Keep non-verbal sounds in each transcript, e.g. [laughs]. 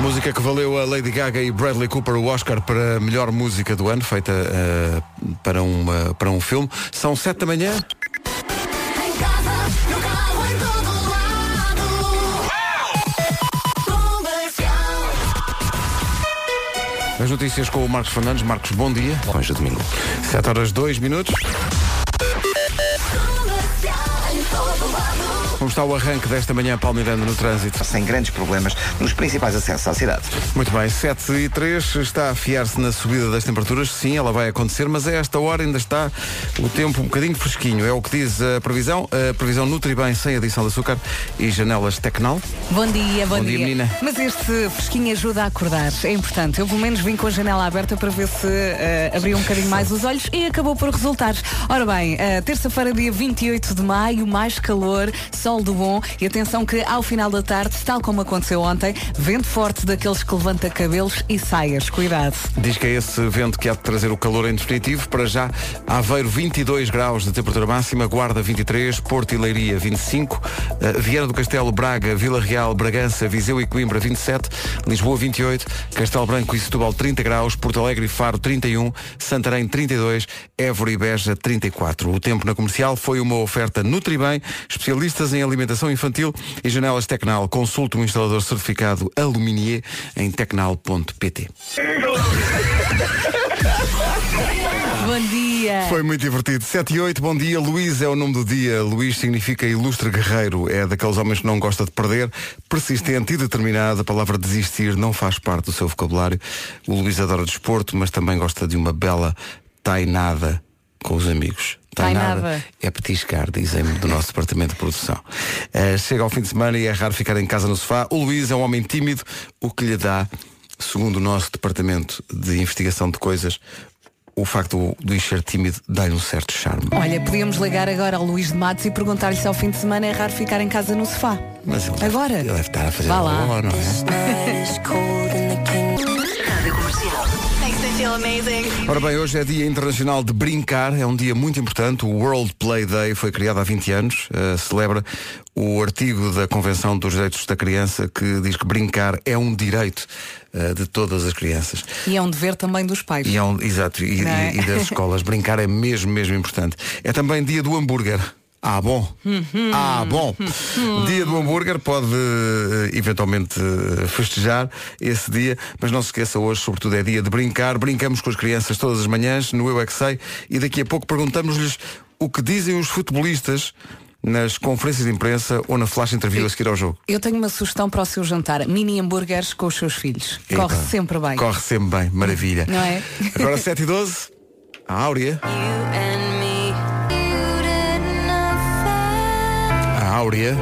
Música que valeu a Lady Gaga e Bradley Cooper o Oscar para a melhor música do ano, feita uh, para, uma, para um filme. São sete da manhã. Em casa, no carro, em todo lado. Comercial. As notícias com o Marcos Fernandes. Marcos, bom dia. Hoje é domingo. 7 horas 2 minutos. Como está o arranque desta manhã palmeirando no trânsito? Sem grandes problemas nos principais acessos à cidade. Muito bem, 7 e 3 está a afiar-se na subida das temperaturas. Sim, ela vai acontecer, mas a esta hora ainda está o tempo um bocadinho fresquinho. É o que diz a previsão. A previsão Nutribem sem adição de açúcar e janelas Tecnal. Bom dia, bom, Bom dia, menina. Mas este fresquinho ajuda a acordar, é importante. Eu pelo menos vim com a janela aberta para ver se abriu um bocadinho mais os olhos e acabou por resultar. Ora bem, eh, terça-feira, dia 28 de maio, mais calor, sol do bom e atenção que ao final da tarde, tal como aconteceu ontem, vento forte daqueles que levanta cabelos e saias. Cuidado. Diz que é esse vento que há de trazer o calor em definitivo. Para já, Aveiro 22 graus de temperatura máxima, Guarda 23, Porto e Leiria 25, eh, Viana do Castelo, Braga, Vila Real, Bragança, Viseu e Coimbra 27, Lisboa 28, Castelo Branco e Setúbal 30 graus, Porto Alegre e Faro 31, Santarém 32, Évora e Beja 34. O tempo na comercial foi uma oferta Nutribem, especialistas em alimentação infantil e janelas Tecnal. Consulte um instalador certificado Aluminier em tecnal.pt. Bom dia. Foi muito divertido. 7 e 8, bom dia. Luís é o nome do dia. Luís significa ilustre guerreiro. É daqueles homens que não gosta de perder, persistente e determinado. A palavra desistir não faz parte do seu vocabulário. O Luís adora desporto, mas também gosta de uma bela tainada com os amigos. Tainada. é petiscar, dizem-me do nosso departamento de produção. Eh, chega ao fim de semana e é raro ficar em casa no sofá. O Luís é um homem tímido, o que lhe dá, segundo o nosso departamento de investigação de coisas, o facto do Luís ser tímido dá-lhe um certo charme. Olha, podíamos ligar agora ao Luís de Matos e perguntar-lhe se ao fim de semana é raro ficar em casa no sofá. Mas ele Agora? Ele deve estar a fazer Vá lá. boa, não é? Ora bem, hoje é Dia Internacional de Brincar, é um dia muito importante. O World Play Day foi criado há 20 anos, eh, celebra o artigo da Convenção dos Direitos da Criança que diz que brincar é um direito eh, de todas as crianças. E é um dever também dos pais. E é um, exato, e, é? e- e das escolas. [laughs] Brincar é mesmo, mesmo importante. É também dia do hambúrguer. Ah, bom. Ah, bom. Dia do hambúrguer pode eh, eventualmente eh, festejar esse dia, mas não se esqueça hoje, sobretudo, é dia de brincar. Brincamos com as crianças todas as manhãs no Eu é que Sei e daqui a pouco perguntamos-lhes o que dizem os futebolistas nas conferências de imprensa ou na flash interview a seguir ao jogo. Eu tenho uma sugestão para o seu jantar. Mini hambúrgueres com os seus filhos. Corre Epá, sempre bem. Corre sempre bem, maravilha. Não é? Agora [laughs] 7 e 12, a Áurea. Áurea.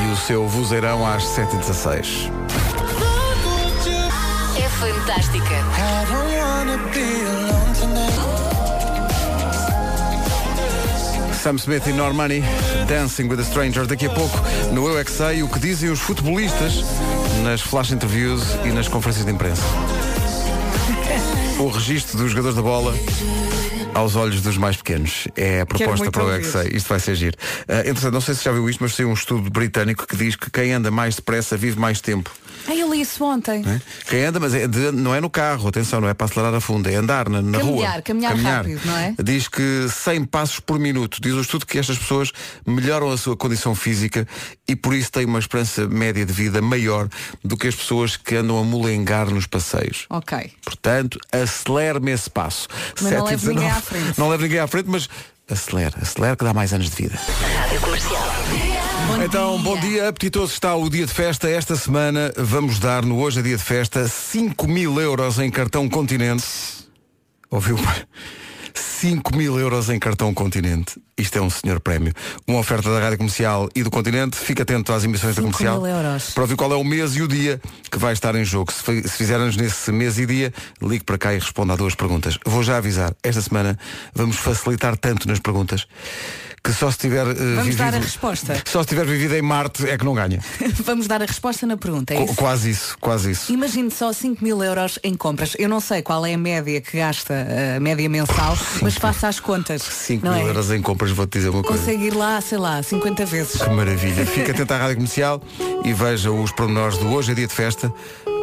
E o seu vozeirão às 7h16. É fantástica. Sam Smith e Normani, Dancing with a Stranger. Daqui a pouco, no Eu é que Sei, o que dizem os futebolistas nas flash interviews e nas conferências de imprensa. O registro dos jogadores da bola aos olhos dos mais pequenos. É a proposta para o. Sei. Isto vai ser giro. Entretanto, não sei se já viu isto, mas saiu um estudo britânico que diz que quem anda mais depressa vive mais tempo. Ah, eu li isso ontem. não é? Quem anda, mas é de- não é no carro, atenção, não é para acelerar a fundo, é andar na, na Caminhar, rua. caminhar rápido, não é? Diz que 100 passos por minuto. Diz o estudo que estas pessoas melhoram a sua condição física e por isso têm uma esperança média de vida maior do que as pessoas que andam a molengar nos passeios. Ok. Portanto, acelere-me esse passo. Mas não 7 e leve ninguém 19. à frente. Não leve ninguém à frente, mas acelere, acelere que dá mais anos de vida. Bom Então, dia. bom dia, apetitoso está o dia de festa. Esta semana vamos dar no Hoje é Dia de Festa 5 mil euros em cartão continente. Ouviu? 5 mil euros em cartão continente. Isto é um senhor prémio. Uma oferta da Rádio Comercial e do Continente. Fique atento às emissões da 5 Comercial. mil euros. Para ouvir qual é o mês e o dia que vai estar em jogo. Se, se fizermos nesse mês e dia, ligue para cá e responda a duas perguntas. Vou já avisar. Esta semana vamos facilitar tanto nas perguntas que só se tiver eh, Vamos vivido. dar a resposta. Só se tiver vivido em Marte é que não ganha. [laughs] Vamos dar a resposta na pergunta. É isso? quase isso, quase isso. Imagine só 5 mil euros em compras. Eu não sei qual é a média que gasta, a média mensal, mas faça as contas. 5 não mil é? euros em compras, vou-te dizer uma coisa. Consegue ir lá, sei lá, 50 vezes. Que maravilha. Fica atento à Rádio Comercial e veja os pormenores do Hoje é Dia de Festa,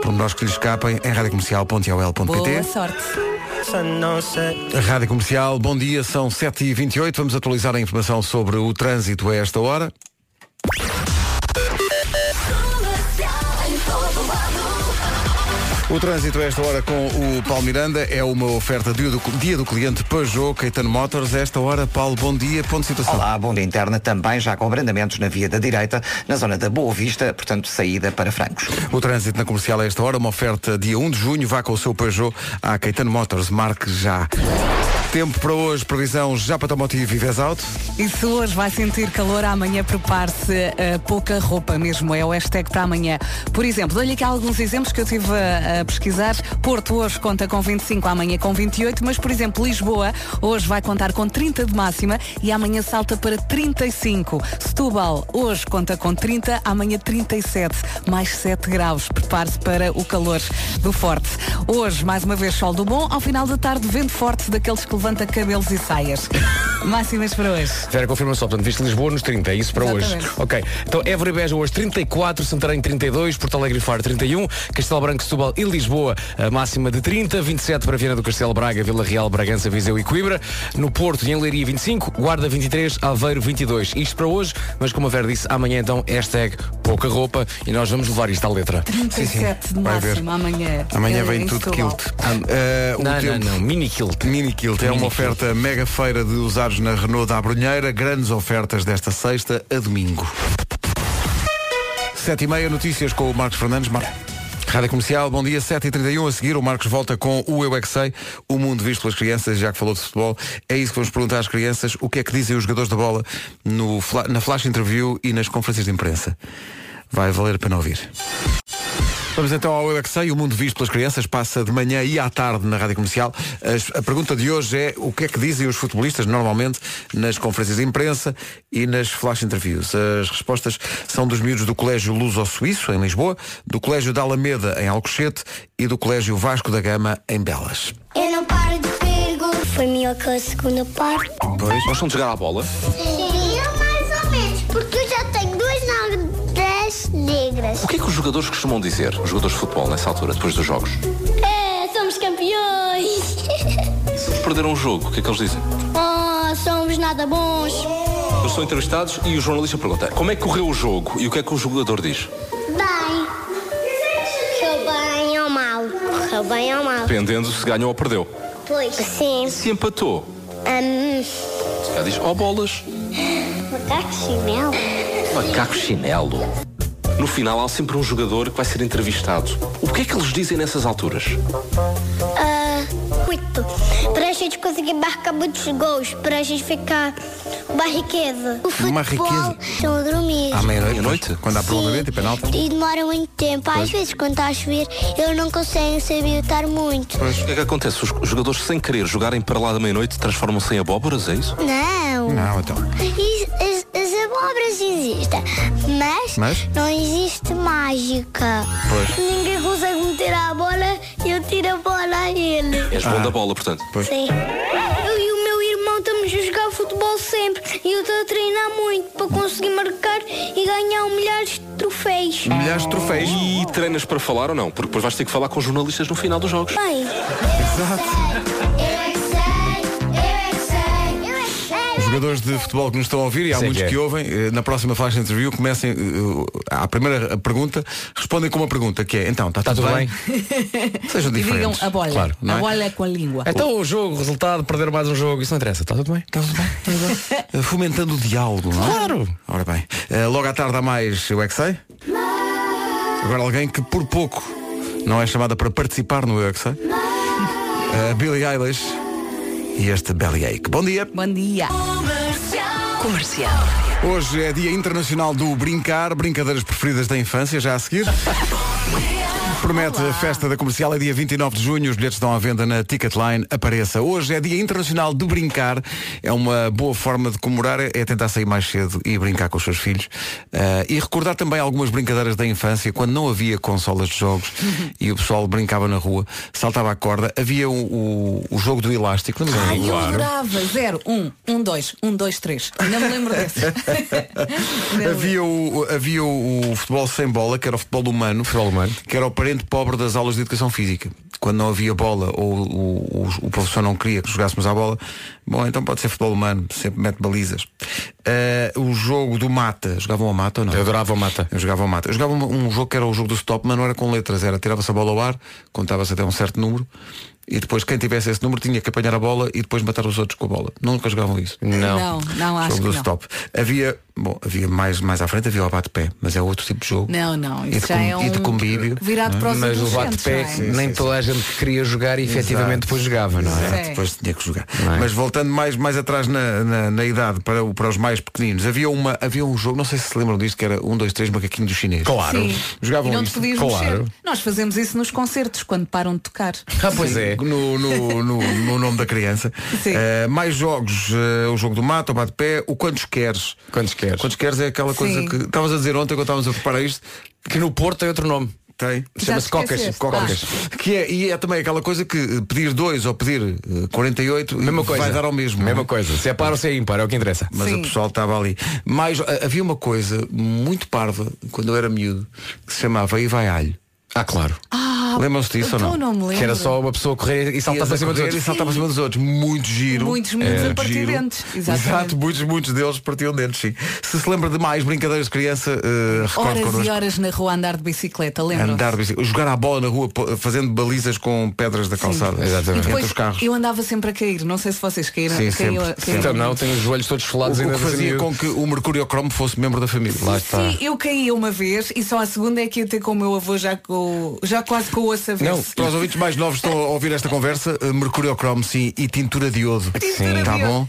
pormenores que lhe escapem em radiocomercial.ol.pt. Boa sorte. Rádio Comercial, bom dia, são 7h28. Vamos atualizar a informação sobre o trânsito a esta hora. O trânsito a esta hora com o Paulo Miranda é uma oferta dia do, dia do cliente Peugeot Caetano Motors. A esta hora, Paulo, bom dia, ponto de situação. Olá, bom dia interna também já com abrandamentos na via da direita, na zona da Boa Vista, portanto saída para Francos. O trânsito na comercial a esta hora, uma oferta dia 1 de junho, vá com o seu Peugeot à Caetano Motors, marque já. Tempo para hoje, previsão já para Tomotivo e Vez Auto. E se hoje vai sentir calor, amanhã prepare-se a pouca roupa mesmo. É o hashtag para amanhã. Por exemplo, dou-lhe aqui alguns exemplos que eu tive a, a pesquisar. Porto hoje conta com 25, amanhã com 28, mas, por exemplo, Lisboa hoje vai contar com 30 de máxima e amanhã salta para 35. Setúbal hoje conta com 30, amanhã 37, mais 7 graus. Prepare-se para o calor do forte. Hoje, mais uma vez, sol do bom. Ao final da tarde, vento forte daqueles que levanta cabelos e saias. [laughs] Máximas para hoje. Vera confirma só, portanto, viste Lisboa nos 30, é isso para Exatamente. hoje. Ok, então Évora e Beja hoje 34, Santarém 32, Porto Alegre e Faro 31, Castelo Branco, Setúbal e Lisboa a máxima de 30, 27 para Viana do Castelo Braga, Vila Real, Bragança, Viseu e Coimbra, no Porto e em Leiria 25, Guarda 23, Aveiro 22. Isto para hoje, mas como a Vera disse, amanhã então hashtag pouca roupa e nós vamos levar isto à letra. 37 de vai ver. máximo amanhã. Amanhã Eh, vem em tudo kilt. Ah, o Não, não, tempo- não, mini kilt. Mini Kilt é uma oferta mega feira de usados na Renault da Abrunheira. Grandes ofertas desta sexta a domingo. Sete e meia, notícias com o Marcos Fernandes. Mar... Rádio Comercial, bom dia, 7h31. A seguir, o Marcos volta com o Eu é Sei, o mundo visto pelas crianças, já que falou de futebol. É isso que vamos perguntar às crianças, o que é que dizem os jogadores da bola no, na flash interview e nas conferências de imprensa. Vai valer a pena ouvir. Vamos então ao Eu é Que Sei, o mundo visto pelas crianças passa de manhã e à tarde na Rádio Comercial. As- a pergunta de hoje é o que é que dizem os futebolistas normalmente nas conferências de imprensa e nas flash interviews. As respostas são dos miúdos do Colégio Luso-Suíço, em Lisboa, do Colégio da Alameda, em Alcochete e do Colégio Vasco da Gama, em Belas. Eu não paro de perguntar. Foi melhor que a segunda parte. Pois. Gostam de jogar à bola? Sim, que é que os jogadores costumam dizer, os jogadores de futebol, nessa altura, depois dos jogos? É, somos campeões. Se perderam um jogo, o que é que eles dizem? oh, somos nada bons. Eles são entrevistados e o jornalista pergunta como é que correu o jogo e o que é que o jogador diz? Bem. Correu bem ou mal? Correu bem ou mal? Dependendo se ganhou ou perdeu. Pois. Sim. Se empatou, Um, se calhar diz, ó bolas, macaco chinelo. macaco chinelo. No final há sempre um jogador que vai ser entrevistado. O que é que eles dizem nessas alturas? Ah, muito. Para a gente conseguir marcar muitos gols, para a gente ficar uma riqueza. O futebol Uma riqueza? estão a dormir. À meia-noite, quando há prolongamento e penalti. E demora muito tempo. Às vezes, quando está a chover, eles não conseguem se habilitar muito. O que é que acontece? Os jogadores, sem querer jogarem para lá da meia-noite, transformam-se em abóboras, é isso? Não. Não, então. E as, as abóboras existem, mas, Mas? não existe mágica. Pois. Ninguém consegue meter a bola e eu tiro a bola a ele. És bom da bola, portanto. Pois. Sim. Eu e o meu irmão estamos a jogar futebol sempre e eu estou a treinar muito para conseguir marcar e ganhar milhares de troféus. Milhares de troféus. E treinas para falar ou não? Porque depois vais ter que falar com jornalistas no final dos jogos. Bem. Exato. Jogadores de futebol que nos estão a ouvir, e há Sei muitos que que, é. ouvem, eh, na próxima flash interview, comecem eh, à primeira pergunta, respondem com uma pergunta, que é, então, está Está tudo, tudo bem? [laughs] Sejam E digam diferentes. a bola. Claro, não a é? bola é com a língua. Então o jogo, o resultado, perder mais um jogo, isso não interessa, está tudo bem? Está tudo bem? [laughs] Eh, Fomentando o diálogo, não é? Claro. Ora bem, logo à tarde há mais, é que sei. Agora alguém que por pouco não é chamada para participar no Eu é que. A Billie Eilish e este Bellyache. Bom dia. Bom dia. Hoje é Dia Internacional do Brincar, brincadeiras preferidas da infância, já a seguir. [laughs] Promete a festa da comercial é dia 29 de junho, os bilhetes estão à venda na Ticketline. Apareça. Hoje é Dia Internacional de Brincar. É uma boa forma de comemorar, é tentar sair mais cedo e brincar com os seus filhos. Ah, e recordar também algumas brincadeiras da infância, quando não havia consolas de jogos [laughs] e o pessoal brincava na rua, saltava a corda. Havia o, o, o jogo do elástico, lembra? Ai, eu adorava. Zero, um, um, dois, um, dois, três. Ainda me lembro desse. [laughs] Havia, o, havia o, o futebol sem bola, que era o futebol humano, futebol humano, que era o parente pobre das aulas de educação física. Quando não havia bola ou o, o, o professor não queria que jogássemos à bola, bom, então pode ser futebol humano, sempre mete balizas. Eh, o jogo do mata, jogavam ao mata ou não? Eu adorava o mata. Eu jogava ao mata. Eu jogava um, um jogo que era o jogo do stop, mas não era com letras, era tirava-se a bola ao ar, contava-se até um certo número, e depois quem tivesse esse número tinha que apanhar a bola e depois matar os outros com a bola. Nunca jogavam isso. Não, não, acho jogo que do não. stop. Havia, bom, havia mais, mais à frente, havia o bate-pé, mas é outro tipo de jogo. Não, não, E isso de já com- é um e de convívio, virado não é? para os Mas o adolescentes, bate-pé não é? nem toda a gente queria jogar e efetivamente depois jogava, não é? Exato, depois tinha que jogar. Não é? Mas voltando mais, mais atrás na, na, na idade, para, o- para os mais pequeninos, havia, uma, havia um jogo, não sei se se lembram disto, que era um, dois, três macaquinho do chinês. Claro. Sim. Jogavam e não te podias Claro. mexer. Nós fazemos isso nos concertos, quando param de tocar. Ah, pois é. No, no, no, no nome da criança. Eh, mais jogos, eh, o jogo do mato, o bate-pé, o quantos queres. Quantos queres? Quantos queres é aquela coisa Sim. que estavas a dizer ontem quando estávamos a preparar isto. Que no Porto tem outro nome. Tem. Chama-se Cocas. Cocas. Que é, e é também aquela coisa que eh, pedir dois ou pedir eh, 48 Mesma coisa. vai dar ao mesmo. Mesma não é? coisa. Se é par ou se é ímpar, é o que interessa. Mas Sim. o pessoal estava ali. Mais, ah, havia uma coisa muito parva, quando eu era miúdo, que se chamava E vai alho. Ah, claro. Lembram-se disso ou então não? não me lembro. Que era só uma pessoa correr e saltar para cima dos outros. E saltava para cima dos outros. Muito giro. Muitos miúdos Muito a partir giro. dentes. [laughs] Exatamente. Exato, muitos, muitos deles partiam dentes, sim. Se se lembra de mais brincadeiras de criança, uh, recorde Horas e connosco. horas na rua a andar de bicicleta, lembram? Andar de bicicleta, jogar a bola na rua fazendo balizas com pedras da calçada. E Exatamente. Entre depois os carros. eu andava sempre a cair. Não sei se vocês caíram. Sim, caíam- sempre, caíram Então não, tem os joelhos todos O, falados o ainda que fazia com que o mercúrio cromo fosse membro da família. Lá está. Sim, eu caí uma vez e só a segunda é que ia ter com o meu avô já, com, já quase com o osso. Não, Para os ouvintes mais novos estão a ouvir esta conversa, uh, mercúrio cromo sim e tintura de iodo. Está iodo. bom?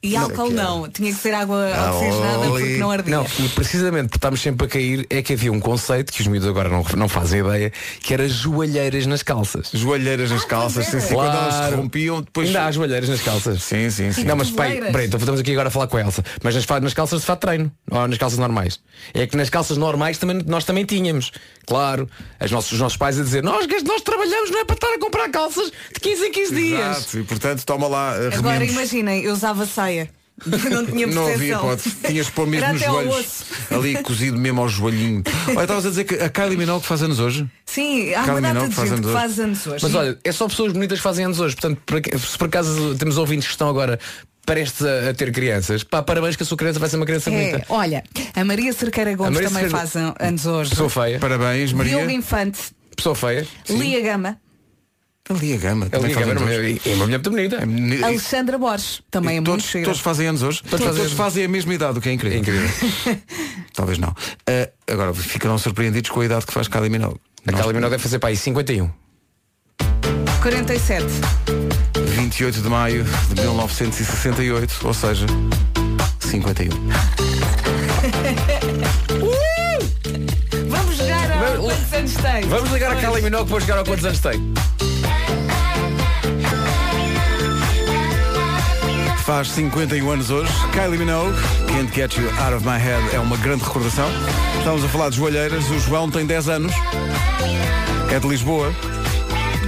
E álcool não, tinha que ser água oxigenada ali. porque não ardia. Não, e precisamente por estarmos sempre a cair é que havia um conceito que os miúdos agora não, não fazem ideia, que era joalheiras nas calças. Joalheiras nas calças, sim, sim. Quando elas se rompiam, depois. Ainda há joalheiras nas calças. Sim, sim, sim. Não, mas pai, peraí, então estamos aqui agora a falar com a Elsa. Mas nas, nas calças de fato treino, ou nas calças normais. É que nas calças normais também, nós também tínhamos. Claro, as nossos, os nossos pais a dizer, nós, nós trabalhamos, não é para estar a comprar calças de 15 em 15 dias. Exato, e portanto toma lá uh, Agora remendos. imaginem, eu usava saia. [laughs] Não tinha Não havia hipótese. Tinhas de pôr mesmo ao joelhos. Ali [laughs] cozido mesmo ao joelhinho. Olha, estavas a dizer que a Kylie Minogue faz anos hoje? Sim, há Kylie uma data Minogue de faz gente que hoje. faz anos hoje. Mas olha, é só pessoas bonitas que fazem anos hoje. Portanto, se por acaso temos ouvintes que estão agora prestes a, a ter crianças, pá, parabéns que a sua criança vai ser uma criança É, bonita. olha, a Maria Cerqueira Gomes Maria também Cerqueira- faz an- anos hoje. Pessoa feia. Parabéns, Maria. Diogo Infante, Pessoa feia. Lia Gama, Ali a gama. É também faz anos hoje. é uma mulher muito bonita. É Alexandra Borges, também é todos, muito cheira. todos fazem anos hoje? Todos, fazem todos fazem a mesma idade, o que é incrível. É incrível. [laughs] Talvez não. Ah, agora, ficarão surpreendidos com a idade que faz Kylie Minogue. A Kylie Minogue deve fazer para aí 51. 47. 28 de maio de 1968, ou seja, 51. [laughs] Vamos jogar a Vamos- quantos anos tem? Vamos ligar a Kylie Minogue para jogar ao quantos anos tem. Faz 51 anos hoje. Kylie Minogue, Can't Get You Out of My Head, é uma grande recordação. Estamos a falar de joalheiras. O João tem 10 anos, é de Lisboa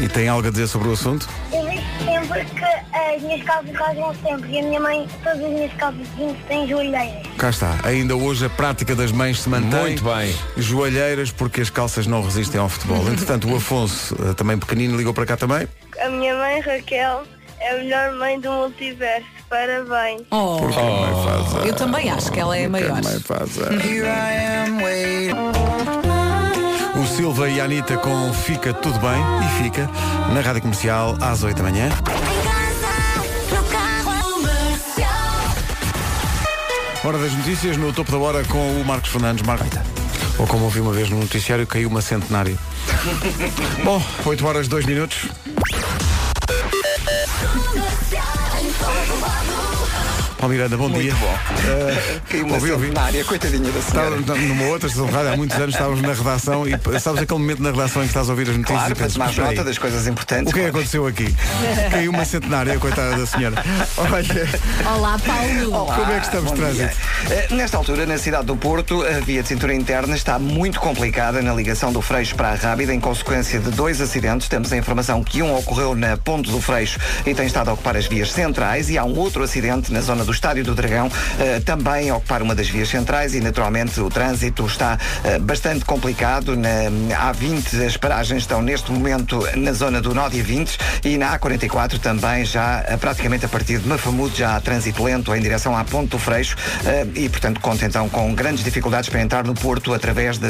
e tem algo a dizer sobre o assunto. Eu vejo sempre que as minhas calças rasgam sempre e a minha mãe, todas as minhas calças jeans têm joelheiras. Cá está. Ainda hoje a prática das mães se mantém. Muito bem. Joalheiras porque as calças não resistem ao futebol. Entretanto, o Afonso, eh, também pequenino, ligou para cá também. A minha mãe, Raquel, é a melhor mãe do multiverso. Parabéns. Oh, a- eu também acho que ela é a maior. a- O Silva e a Anitta com Fica Tudo Bem e fica na Rádio Comercial às 8 da manhã. Hora das notícias no topo da hora com o Marcos Fernandes Marta. Ou como ouvi uma vez no noticiário, caiu uma centenária. [laughs] Bom, 8 horas 2 minutos. Comercial, em todo lado. Paulo Miranda, bom dia. bom. Uh, Caiu uma ouvi, ouvi. centenária, coitadinha da senhora. Estávamos numa outra estação de rádio há muitos anos, estávamos na redação e sabes aquele momento na redação em que estás a ouvir as notícias Claro, e pensas, tomar "Espera aí, nota das coisas importantes. o que é que aconteceu aqui? Caiu uma centenária, coitada da senhora. Olha, Olá, Paulo. Olá, Como é que estamos de trânsito? Eh, Nesta altura, na cidade do Porto, a via de cintura interna está muito complicada na ligação do Freixo para a Rábida, em consequência de dois acidentes. Temos a informação que um ocorreu na Ponte do Freixo e tem estado a ocupar as vias centrais e há um outro acidente na zona do Estádio do Dragão, eh, também ocupar uma das vias centrais e, naturalmente, o trânsito está eh, bastante complicado. Na A20, as paragens estão neste momento na zona do Nó de 20 e na A44 também já eh, praticamente a partir de Mafamudo já há trânsito lento em direção à Ponte do Freixo e, portanto, conta então com grandes dificuldades para entrar no Porto através de,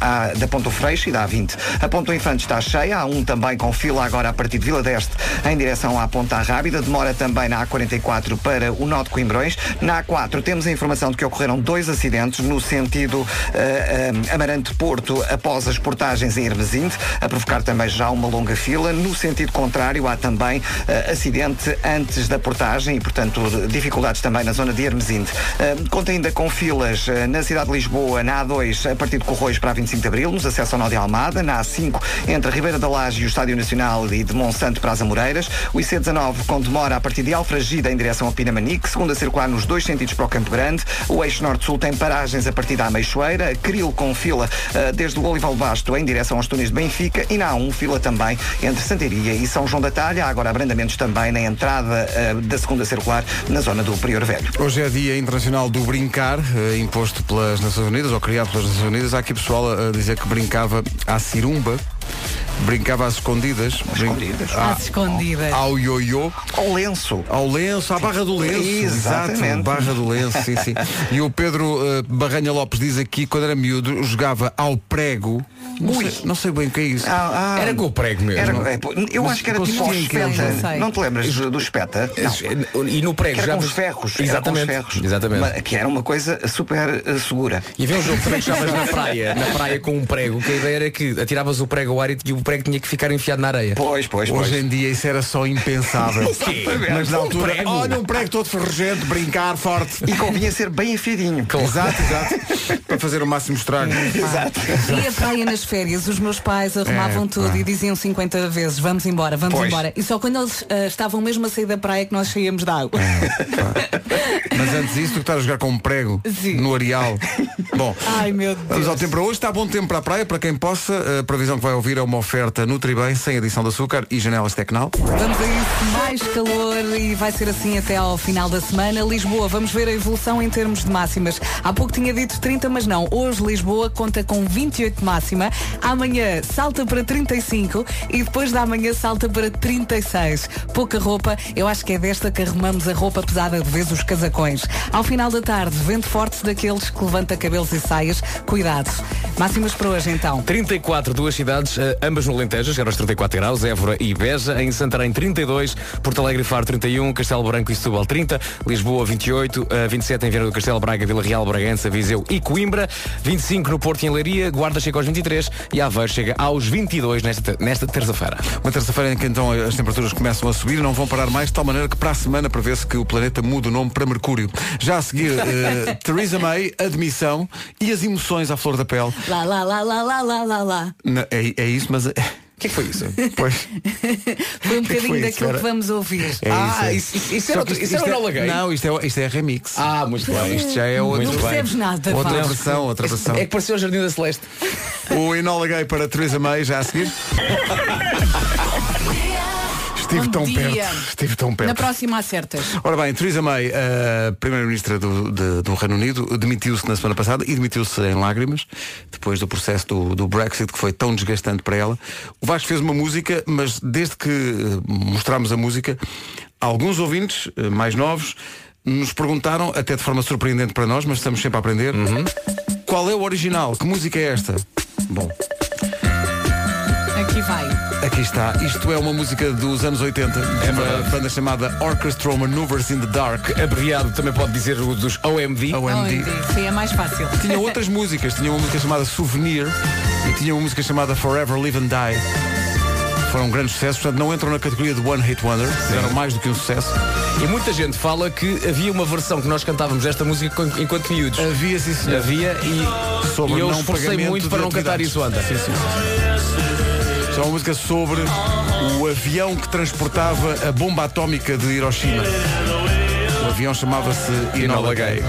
a- da Ponte do Freixo e da A20. A Ponte do Infante está cheia, há um também com fila agora a partir de Vila d'Este em direção à Ponta Rábida, demora também na A44 para o Nó Coimbrões. Na A4 temos a informação de que ocorreram dois acidentes no sentido eh, eh, Amarante-Porto após as portagens em Hermesinde, a provocar também já uma longa fila. No sentido contrário, há também eh, acidente antes da portagem e, portanto, dificuldades também na zona de Hermesinde. Conta ainda com filas na cidade de Lisboa, na A2, a partir de Corroios para a 25 de Abril, nos acessos ao Nó de Almada, na A5, entre Ribeira da Laje e o Estádio Nacional e de Monsanto para as Amoreiras, o IC19 com demora a partir de Alfragida em direção ao Pinamanique, segunda circular nos dois sentidos para o Campo Grande, o eixo norte-sul tem paragens a partir da Ameixoeira, Cril com fila eh, desde o Olival Basto em direção aos túneis de Benfica e na A1 fila também entre Santaria e São João da Talha, há agora abrandamentos também na entrada eh, da segunda circular na zona do Prior Velho. Hoje é Dia Internacional do Brincar, eh, imposto pelas Nações Unidas, ou criado pelas Nações Unidas. Há aqui pessoal a dizer que brincava à cirumba, brincava às escondidas, escondidas. à- Às escondidas. ao ioiô, Ao lenço. ao lenço, à barra do lenço. Exatamente. Exato, barra do lenço, sim, sim. E o Pedro eh, Barranha Lopes diz aqui, que quando era miúdo, jogava ao prego. Não, sei, não sei bem o que é isso. Ah, ah, Era com o prego mesmo. era- é, eu Mas acho que era tipo quê? espeta. Não te lembras do do espeta? Não. E no prego Que era já com os ferros. Era Exatamente. com os ferros. Exatamente. Mas que era uma coisa super eh, segura. E havia um jogo também que [laughs] estavas na praia, na praia com um prego, que a ideia era que atiravas o prego ao ar e e o prego tinha que ficar enfiado na areia. Pois, pois, pois. Hoje em dia isso era só impensável. [laughs] Mas na altura, prego? olha um prego todo ferrugento, brincar forte. E convinha ser bem afiadinho. Exato, exato. [laughs] Para fazer o máximo estrago. Exato. E a praia nas férias, os meus pais arrumavam É, tudo pá. e diziam 50 vezes, vamos embora, vamos Pois. embora. E só quando eles ah, estavam mesmo a sair da praia que nós saíamos da água. Mas antes disso, tu que estás a jogar com um prego Sim. no areal. Bom, Ai meu Deus. vamos ao tempo para hoje. Está bom tempo para a praia, para quem possa. A previsão que vai ouvir é uma oferta Nutribem, sem adição de açúcar e janelas Tecnal. Vamos a isso, mais calor e vai ser assim até ao final da semana. Lisboa, vamos ver a evolução em termos de máximas. Há pouco tinha dito 30, mas não. Hoje Lisboa conta com 28 de máxima. Amanhã salta para 35 e depois da manhã salta para 36. Pouca roupa, eu acho que é desta que arrumamos a roupa pesada de vez os casacões. Ao final da tarde, vento forte daqueles que levanta cabelos e saias. Cuidado. Máximas para hoje então. 34, duas cidades, eh, ambas no Alentejo, chegaram aos 34 graus, Évora e Beja, em Santarém 32, Porto Alegre e Faro 31, Castelo Branco e Setúbal 30, Lisboa 28, eh, 27 em Viana do Castelo, Braga, Vila Real, Bragança, Viseu e Coimbra, 25 no Porto e em Leiria, Guarda chega aos 23 e Aveiro chega aos 22 nesta, nesta terça-feira. Uma terça-feira em que então as temperaturas começam a subir e não vão parar mais, de tal maneira que para a semana prevê-se que o planeta muda o nome para Mercúrio. Já a seguir, [laughs] eh, Theresa May, admissão e as emoções à flor da pele. Lá, lá, lá, lá, lá, lá, lá, lá. É, é isso, mas. O que é que foi isso? [laughs] Pois. Foi um que bocadinho foi isso, daquilo que vamos ouvir. É Ah, isso, isso- isso Só era que outro- isso era o Enola Gay? Não, isto é, isto é remix. Ah, muito bem. Isto já é outra, não percebes nada, outra versão, outra versão. É que pareceu o Jardim da Celeste. O Enola Gay para Theresa May, já a seguir. [laughs] Estive tão dia. perto. Estive tão perto. Na próxima acertas. Ora bem, Theresa May, a Primeira-Ministra do, de- do Reino Unido, demitiu-se na semana passada e demitiu-se em lágrimas, depois do processo do, do Brexit, que foi tão desgastante para ela. O Vasco fez uma música, mas desde que eh, mostramos a música, alguns ouvintes eh, mais novos nos perguntaram, até de forma surpreendente para nós, mas estamos sempre a aprender, qual é o original? Que música é esta? Bom, Aqui vai. Aqui está. Isto é uma música dos anos 80, de uma verdade. banda chamada Orchestral Maneuvers in the Dark. Abreviado também pode dizer o dos OMD. OMD. Sim, é mais fácil. Tinha outras músicas. Tinha uma música chamada Souvenir e tinha uma música chamada Forever Live and Die. foram um grande sucesso, portanto não entram na categoria de One Hit Wonder, fizeram mais do que um sucesso. E muita gente fala que havia uma versão que nós cantávamos desta música enquanto miúdos. Havia sim senhor. Havia e, Sobre e eu não esforcei muito para não cantar isso antes. Sim, sim, sim. Isto é uma música sobre o avião que transportava a bomba atómica de Hiroshima. O avião chamava-se Enola Gay.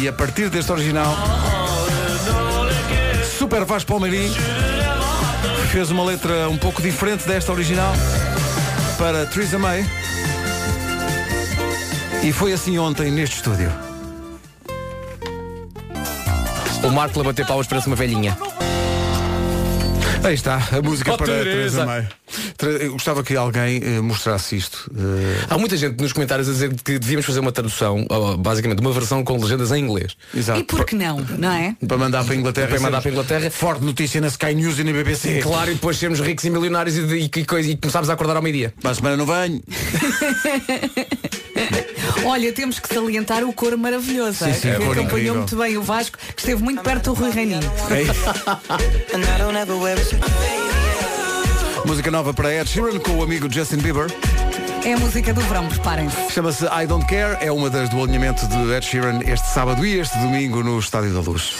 E a partir deste original, Super Vasco Palmeirim fez uma letra um pouco diferente desta original para Theresa May. E foi assim ontem neste estúdio. O Marco a bater palmas parece uma velhinha. Aí está, a música Oh, para Teresa. Teresa Eu gostava que alguém eh, mostrasse isto. Eh, Há muita gente nos comentários a dizer que devíamos fazer uma tradução, ou, basicamente uma versão com legendas em inglês. exato. E por que não, não é? Para mandar para a Inglaterra. Para mandar para a Inglaterra. Forte notícia na Sky News e na BBC. Claro, e depois sermos ricos e milionários e, e, e, coisa- e começámos a acordar ao meio-dia. Para a semana não venho. [laughs] Olha, temos que salientar o cor maravilhoso. Sim, sim, que incrível. acompanhou muito bem o Vasco, que esteve muito perto do Rui Reininho. Música nova para Ed Sheeran com o amigo Justin Bieber. É a música do verão, preparem-se. Chama-se I Don't Care. É uma das do alinhamento de Ed Sheeran este sábado e este domingo no Estádio da Luz.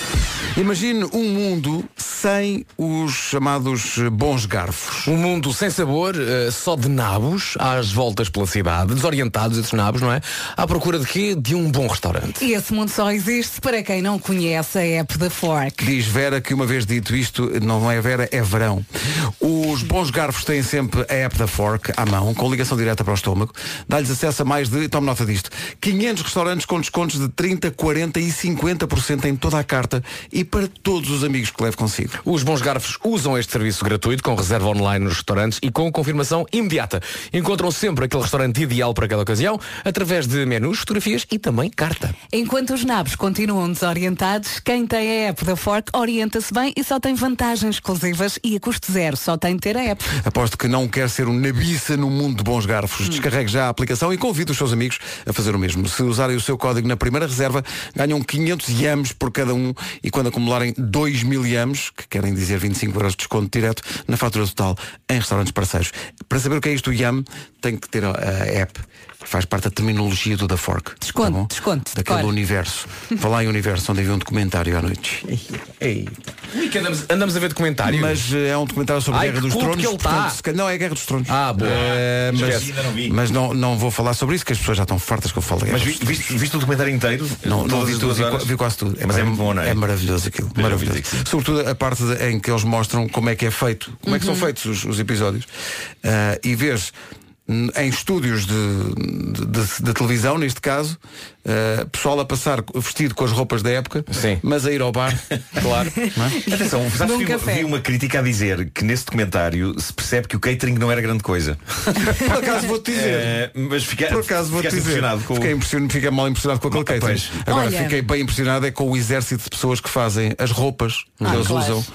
Imagine um mundo sem os chamados bons garfos. Um mundo sem sabor, eh, só de nabos, às voltas pela cidade, desorientados esses nabos, não é? À procura de quê? De um bom restaurante. E esse mundo só existe para quem não conhece a app da Fork. Diz Vera que uma vez dito isto, não é Vera, é verão. Os bons garfos têm sempre a app da Fork à mão, com ligação direta para o estômago. Dá-lhes acesso a mais de, tome nota disto, 500 restaurantes com descontos de 30, 40 e 50% em toda a carta e para todos os amigos que leve consigo. Os bons garfos usam este serviço gratuito com reserva online nos restaurantes e com confirmação imediata. Encontram sempre aquele restaurante ideal para cada ocasião através de menus, fotografias e também carta. Enquanto os nabos continuam desorientados, quem tem a app da Fork orienta-se bem e só tem vantagens exclusivas e a custo zero. Só tem de ter a app. Aposto que não quer ser um nabiça no mundo de bons garfos. Descarregue já a aplicação e convide os seus amigos a fazer o mesmo. Se usarem o seu código na primeira reserva, ganham 500 yams por cada um e quando acumularem 2 mil yams, que querem dizer 25 euros de desconto direto, na fatura total em restaurantes parceiros. Para saber o que é isto, o YAM, tem que ter a, a app. Faz parte da terminologia do da Fork. Desconto, tá desconto, Daquele decora. universo. Falar em universo, onde havia um documentário à noite. Ei. E que andamos, andamos a ver documentários. Mas eh, é um documentário sobre Ai, a Guerra dos Tronos. que ele tá. portanto, calhar- Não, é a Guerra dos Tronos. Ah, boa. Eh, mas não mas não, não vou falar sobre isso, que as pessoas já estão fartas que eu falo da Guerra Mas vi- viste, viste o documentário inteiro? Não, não vi tudo, duas vi, vi quase tudo. Mas é muito bom, não é? É maravilhoso aquilo. Maravilhoso. Sobretudo a parte de- em que eles mostram como é que é feito, como é que são feitos os, os episódios. Ah, e vês em estúdios de, de- de- de televisão, neste caso, ah, pessoal a passar vestido com as roupas da época, Sim. mas a ir ao bar. [laughs] Claro. Atenção, sabes Num que vi, uma- vi uma crítica a dizer que nesse documentário se percebe que o catering não era grande coisa. [laughs] Por acaso vou-te dizer. Eh, mas fica, Por acaso vou-te dizer. impressionado com Fiquei, impressionado, fiquei mal impressionado com aquele Ah, catering. pois. Agora Olha. fiquei bem impressionado é com o exército de pessoas que fazem as roupas que Ah, eles claro. usam,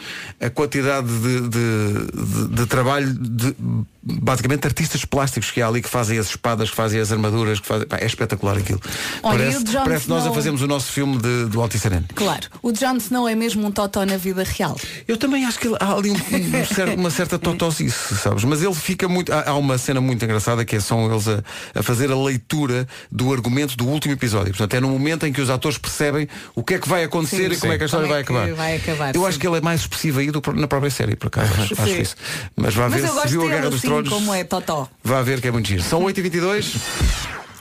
a quantidade de, de- de- de trabalho de basicamente artistas plásticos que há ali que fazem as espadas, que fazem as armaduras, que fazem. Pá, é espetacular aquilo. Olha, parece parece nós a Snow? fazermos o nosso filme de, do Altice Arena. Claro, o Jon Snow é mesmo um totó na vida real. Eu também acho que há ali um- um uma certa totosice, sabes? Mas ele fica muito. Há, há uma cena muito engraçada que é, são eles a, a fazer a leitura do argumento do último episódio. Portanto, é no momento em que os atores percebem o que é que vai acontecer Sim, e como sim. é que a história Como vai é acabar. vai acabar, Eu sim. acho que ele é mais expressivo aí do na própria série, por acaso. acho, acho Sim. isso. Mas vá Mas ver se viu a Guerra dos Tronos. como é totó. Ver que é muito giro. São 8h22.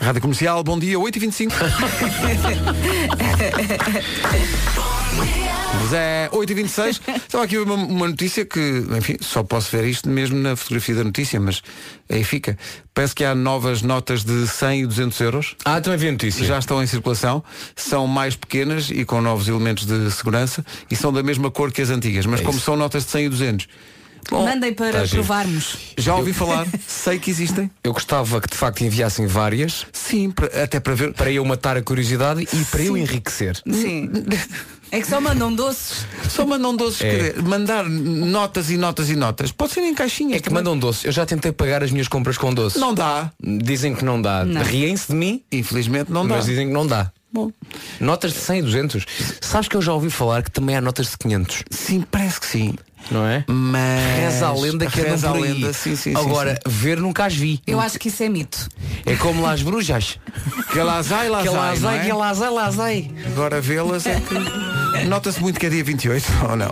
Rádio Comercial, bom dia, 8h25. Mas é 8h26. Estava aqui uma, uma notícia que, enfim, só posso ver isto mesmo na fotografia da notícia, mas aí fica. Parece que há novas notas de 100 e 200 euros. Ah, também vi a notícia. Já estão em circulação, são mais pequenas e com novos elementos de segurança e são da mesma cor que as antigas, mas como são notas de 100 e 200. Bom, Mandem para tá giro. provarmos. já ouvi falar, sei que existem. Eu gostava que de facto enviassem várias Sim, até para ver. para eu matar a curiosidade e para eu enriquecer. Sim. É que só mandam doces. Só mandam doces, É. mandar notas e notas e notas. Pode ser em caixinhas. É que também. mandam doces. Eu já tentei pagar as minhas compras com doces. Não dá. Dizem que não dá. Riem-se de mim, Infelizmente não dá. mas dizem que não dá. Bom. Notas de 100 e 200. Sabes que eu já ouvi falar que também há notas de 500, Sim, parece que sim. não é? Mas. Reza a lenda que Reza a por aí. lenda, sim, sim, Agora, sim. ver nunca as vi. Eu acho que isso é mito. É como lá as bruxas. Que lá sai, lá Que sai, é? que lá sai. Agora vê-las é que. [laughs] Nota-se muito que é dia 28, ou não?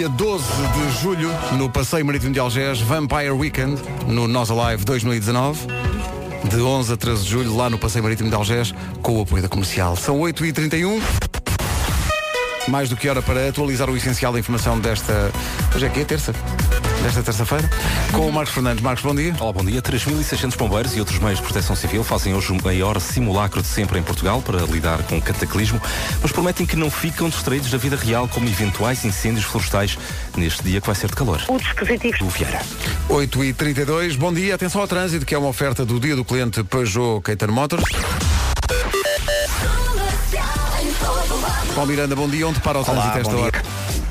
Dia 12 de julho, no Passeio Marítimo de Algés, Vampire Weekend, no Nós Alive 2019. De 11 a 13 de julho, lá no Passeio Marítimo de Algés, com o apoio da comercial. São 8h31. Mais do que hora para atualizar o essencial da informação desta. Hoje é que é terça? Desta terça-feira. Com o Marcos Fernandes. Marcos, bom dia. Olá, bom dia. 3.600 bombeiros e outros meios de proteção civil fazem hoje o maior simulacro de sempre em Portugal para lidar com o cataclismo, mas prometem que não ficam distraídos da vida real como eventuais incêndios florestais neste dia que vai ser de calor. O dispositivo O Vieira. 8 e 32 bom dia, atenção ao trânsito, que é uma oferta do dia do cliente Peugeot Caetano Motors. Paulo Miranda, bom dia, onde para o trânsito Olá, esta hora?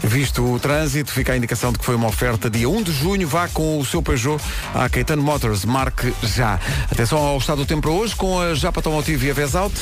Visto o trânsito, fica a indicação de que foi uma oferta dia 1 de junho, vá com o seu Peugeot à Caetano Motors, marque já. Atenção ao estado do tempo para hoje, com a Japa Automotive e a Vesalt.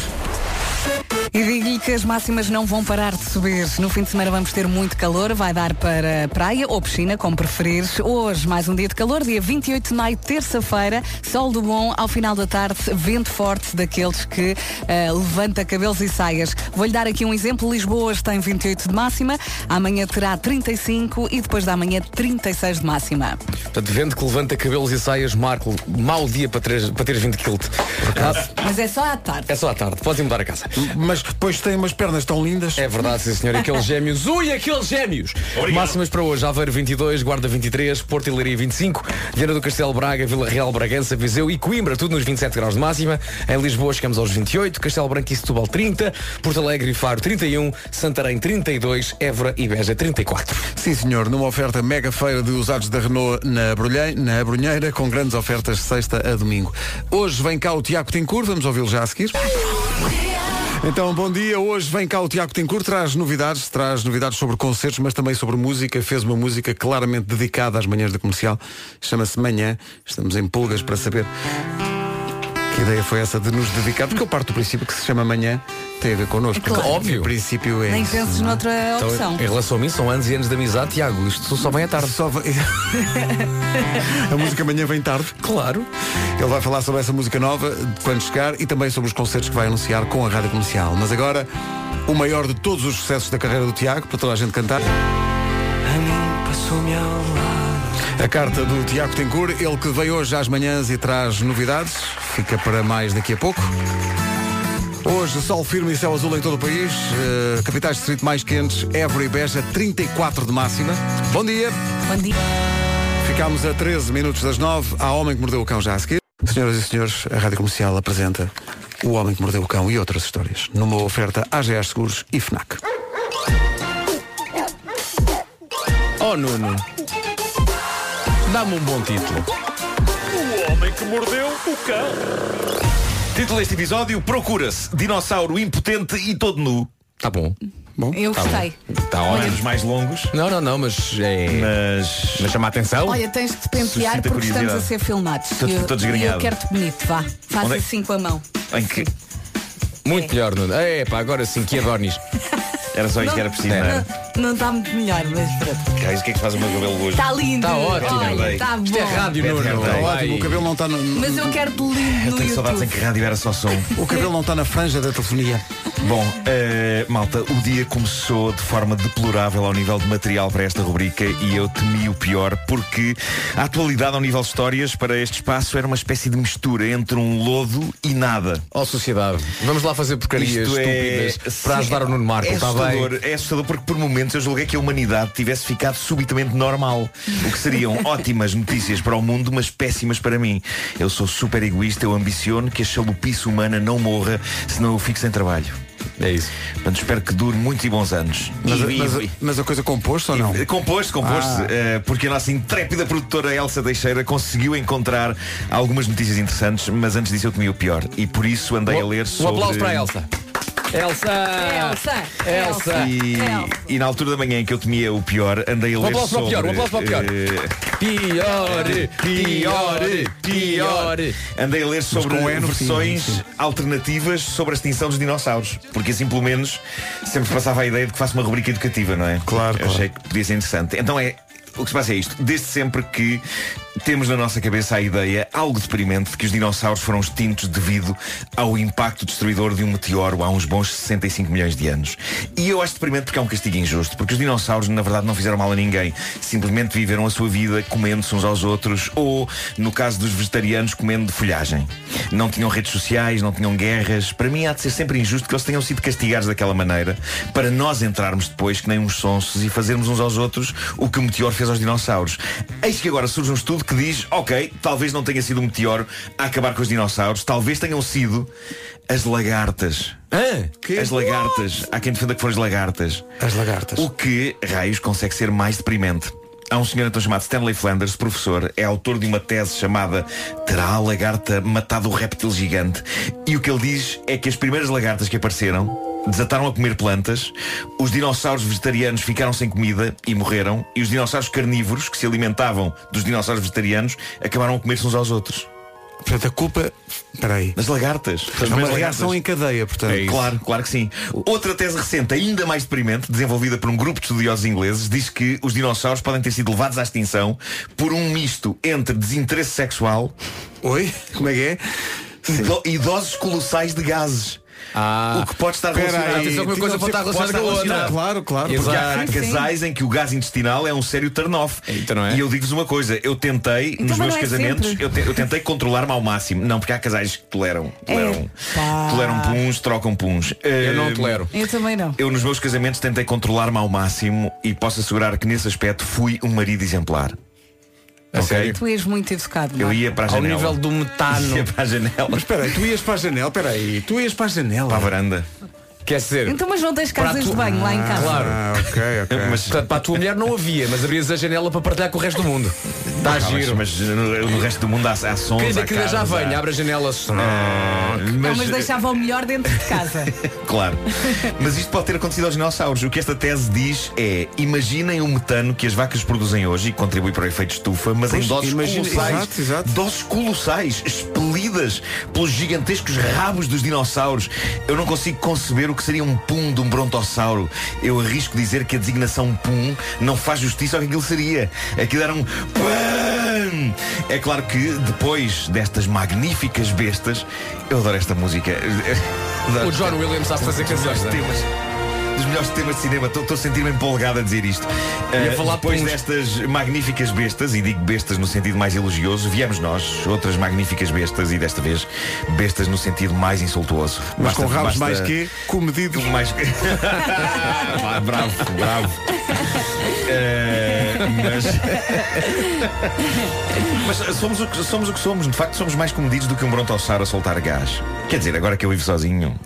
E digo-lhe que as máximas não vão parar de subir. No fim de semana vamos ter muito calor, vai dar para praia ou piscina, como preferires. Hoje, mais um dia de calor, dia 28 de maio, terça-feira, sol do bom, ao final da tarde, vento forte daqueles que eh, levanta cabelos e saias. Vou-lhe dar aqui um exemplo. Lisboa hoje tem 28 de máxima, amanhã terá 35 e depois da manhã 36 de máxima. Portanto, vendo que levanta cabelos e saias, Marco, mau dia para teres, para teres 20 quilos. Mas é só à tarde. é só à tarde, podes ir mudar a casa. Mas depois tem umas pernas tão lindas. É verdade, sim senhor. Aqueles [laughs] gêmeos. Ui, aqueles gêmeos! Máximas para hoje. Aveiro 22, Guarda 23, Porto e Leiria 25, Viana do Castelo Braga, Vila Real, Bragança, Viseu e Coimbra, tudo nos 27 graus de máxima. Em Lisboa chegamos aos 28, Castelo Branco e Setúbal 30, Porto Alegre e Faro 31, Santarém 32, Évora e Beja 34. Sim, senhor, numa oferta mega feira de usados da Renault na, Brulhei, na Brunheira, com grandes ofertas de sexta a domingo. Hoje vem cá o Tiago Tincur, vamos ouvi-lo já a seguir. Então, bom dia. Hoje vem cá o Tiago Tincur, traz novidades, traz novidades sobre concertos, mas também sobre música. Fez uma música claramente dedicada às manhãs da comercial. Chama-se Manhã. Estamos em pulgas para saber que ideia foi essa de nos dedicar, porque eu parto do princípio que se chama Manhã tem a ver connosco. É claro. Óbvio. Em princípio é Nem isso, penses não noutra Então, opção. em relação a mim, são anos e anos de amizade, Tiago. Isto só vem à tarde. Só vai- [laughs] a música amanhã vem tarde. Claro. Ele vai falar sobre essa música nova quando chegar e também sobre os concertos que vai anunciar com a rádio comercial. Mas agora, o maior de todos os sucessos da carreira do Tiago, para toda a gente cantar. A carta do Tiago Tencour, ele que veio hoje às manhãs e traz novidades, fica para mais daqui a pouco. Hoje, sol firme e céu azul em todo o país. eh, capitais de distrito mais quentes, Évora e Beja, 34 de máxima. Bom dia. Bom dia. Ficámos a 13 minutos das 9. Há Homem que Mordeu o Cão já a seguir. Senhoras e senhores, a Rádio Comercial apresenta O Homem que Mordeu o Cão e outras histórias. Numa oferta AGA Seguros e FNAC. Oh, Nuno. Dá-me um bom título. Título deste episódio, procura-se dinossauro impotente e todo nu. Tá bom. Bom, Eu gostei. Está a olhos mais longos, Não, não, não, mas é. mas... Mas chama a atenção. Olha, tens de te pentear porque estamos a ser filmados. Estou- eu- estou desgrenhado. Eu quero-te bonito, vá. Faz Onde é- assim com a mão. Em que... Muito melhor, Nuno. É, pá, agora sim, que Adonis. [laughs] Era só isto que era preciso, não era? Não está muito melhor, mas pronto. Raios, o que é que se faz o meu cabelo hoje? Está lindo. Tá ótimo. Olha, está bom. Isto é rádio, Nuno. Vai. ótimo, o cabelo não está no, Mas eu quero-te lindo Eu tenho saudades em YouTube. que rádio era só som. [laughs] o cabelo não está na franja da telefonia. Bom, eh, malta, o dia começou de forma deplorável ao nível de material para esta rubrica e eu temi o pior porque a atualidade ao nível de histórias para este espaço era uma espécie de mistura entre um lodo e nada. Ó sociedade, vamos lá fazer porcarias Isto é- estúpidas para Sim, ajudar o Nuno Marco, é está assustador, é assustador porque por momentos eu julguei que a humanidade tivesse ficado subitamente normal. O que seriam [laughs] ótimas notícias para o mundo, mas péssimas para mim. Eu sou super egoísta, eu ambiciono que a chalupice humana não morra, senão eu fico sem trabalho. É isso. Portanto, espero que dure muitos e bons anos. Mas, E- mas- e- mas a coisa composto ou não? Composto, composto, Ah. eh, porque a nossa intrépida produtora Elsa Teixeira conseguiu encontrar algumas notícias interessantes, mas antes disso eu temi o pior. E por isso andei a ler Um sobre... aplauso para a Elsa. Elsa! Elsa! Elsa! E, Elsa. e na altura da manhã em que eu temia o pior, andei a Um ler aplauso para o sobre... pior, um aplauso para o pior. eh, Pior, pior, pior. Andei a ler sobre E fim, versões sim. alternativas sobre a extinção dos dinossauros. Porque assim, pelo menos, sempre passava a ideia de que faço uma rubrica educativa, não é? Claro, Eu claro. achei que podia ser interessante. Então é. O que se passa é isto. Desde sempre que temos na nossa cabeça a ideia, algo deprimente, de que os dinossauros foram extintos devido ao impacto destruidor de um meteoro há uns bons 65 milhões de anos. E eu acho deprimente porque é um castigo injusto, porque os dinossauros, na verdade, não fizeram mal a ninguém. Simplesmente viveram a sua vida comendo-se uns aos outros, ou, no caso dos vegetarianos, comendo de folhagem. Não tinham redes sociais, não tinham guerras. Para mim há de ser sempre injusto que eles tenham sido castigados daquela maneira, para nós entrarmos depois que nem uns sonsos e fazermos uns aos outros o que o meteoro fez aos dinossauros. Eis que agora surge um estudo que diz, ok, talvez não tenha sido o meteoro a acabar com os dinossauros, talvez tenham sido as lagartas. Hã? As lagartas. Há quem defenda que foram as lagartas. As lagartas. O que, raios, consegue ser mais deprimente. Há um senhor então chamado Stanley Flanders, professor, é autor de uma tese chamada Terá a lagarta matado o réptil gigante? E o que ele diz é que as primeiras lagartas que apareceram desataram a comer plantas, os dinossauros vegetarianos ficaram sem comida e morreram, e os dinossauros carnívoros, que se alimentavam dos dinossauros vegetarianos, acabaram a comer-se uns aos outros. Portanto, a culpa. Espera aí. Das lagartas. É uma reação em cadeia, portanto. Claro, claro que sim. Outra tese recente, ainda mais deprimente, desenvolvida por um grupo de estudiosos ingleses, diz que os dinossauros podem ter sido levados à extinção por um misto entre desinteresse sexual Oi? Como é que é? e, do- e doses colossais de gases. Ah, o que pode estar relacionado. atenção que uma coisa pode estar relacionada com a outra. Claro, claro. Exato. Porque Há Sim, sim. casais em que o gás intestinal é um sério turn-off. Então não é? E eu digo-vos uma coisa, eu tentei, Então, nos meus é casamentos, eu, te- eu tentei controlar-me ao máximo. Não, porque há casais que toleram. Toleram, Epá. toleram puns, trocam puns. eu não Eh, tolero. Eu também não. Eu nos meus casamentos tentei controlar-me ao máximo e posso assegurar que nesse aspecto fui um marido exemplar. A Ok? sério? Tu és muito educado. Eu Marco. ia para a Ao janela. nível do metano. [laughs] Ia para a janela. Mas espera aí, tu ias para a janela, espera aí, tu ias para a janela. Para a varanda. Quer dizer, Então, mas não tens casas tu- de banho lá em casa. claro. Ah, ok, ok. [laughs] Mas, portanto, para a tua mulher não havia, mas abrias a janela para partilhar com o resto do mundo. Dá Ah, mas, giro. mas no, no resto do mundo há, há sons. Há daqui já venha, há- abre as janelas. Ah, Não, mas, mas deixava o melhor dentro de casa. [laughs] Claro. Mas isto pode ter acontecido aos dinossauros. O que esta tese diz é: imaginem o metano que as vacas produzem hoje e que contribui para o efeito estufa, mas Pois, em doses imagina- colossais. exato, exato. Doses colossais, pelos gigantescos rabos dos dinossauros. Eu não consigo conceber o que seria um pum de um brontossauro. Eu arrisco dizer que a designação pum não faz justiça ao que aquilo seria. Aquilo era um pam! É claro que depois destas magníficas bestas, eu adoro esta música. [laughs] O John Williams sabe fazer canções. temas. Dos melhores temas de cinema. Estou a sentir-me empolgado a dizer isto. Ia Uh, falar de depois puns. destas magníficas bestas, e digo bestas no sentido mais elogioso, viemos nós, outras magníficas bestas, e desta vez bestas no sentido mais insultuoso. Mas Basta- com rabos basta- mais que comedidos. mais Vá, [laughs] bravo, bravo. Eh, mas mas somos o, que, somos o que somos. De facto, somos mais comedidos do que um brontossauro a soltar gás. Quer dizer, agora que eu vivo sozinho.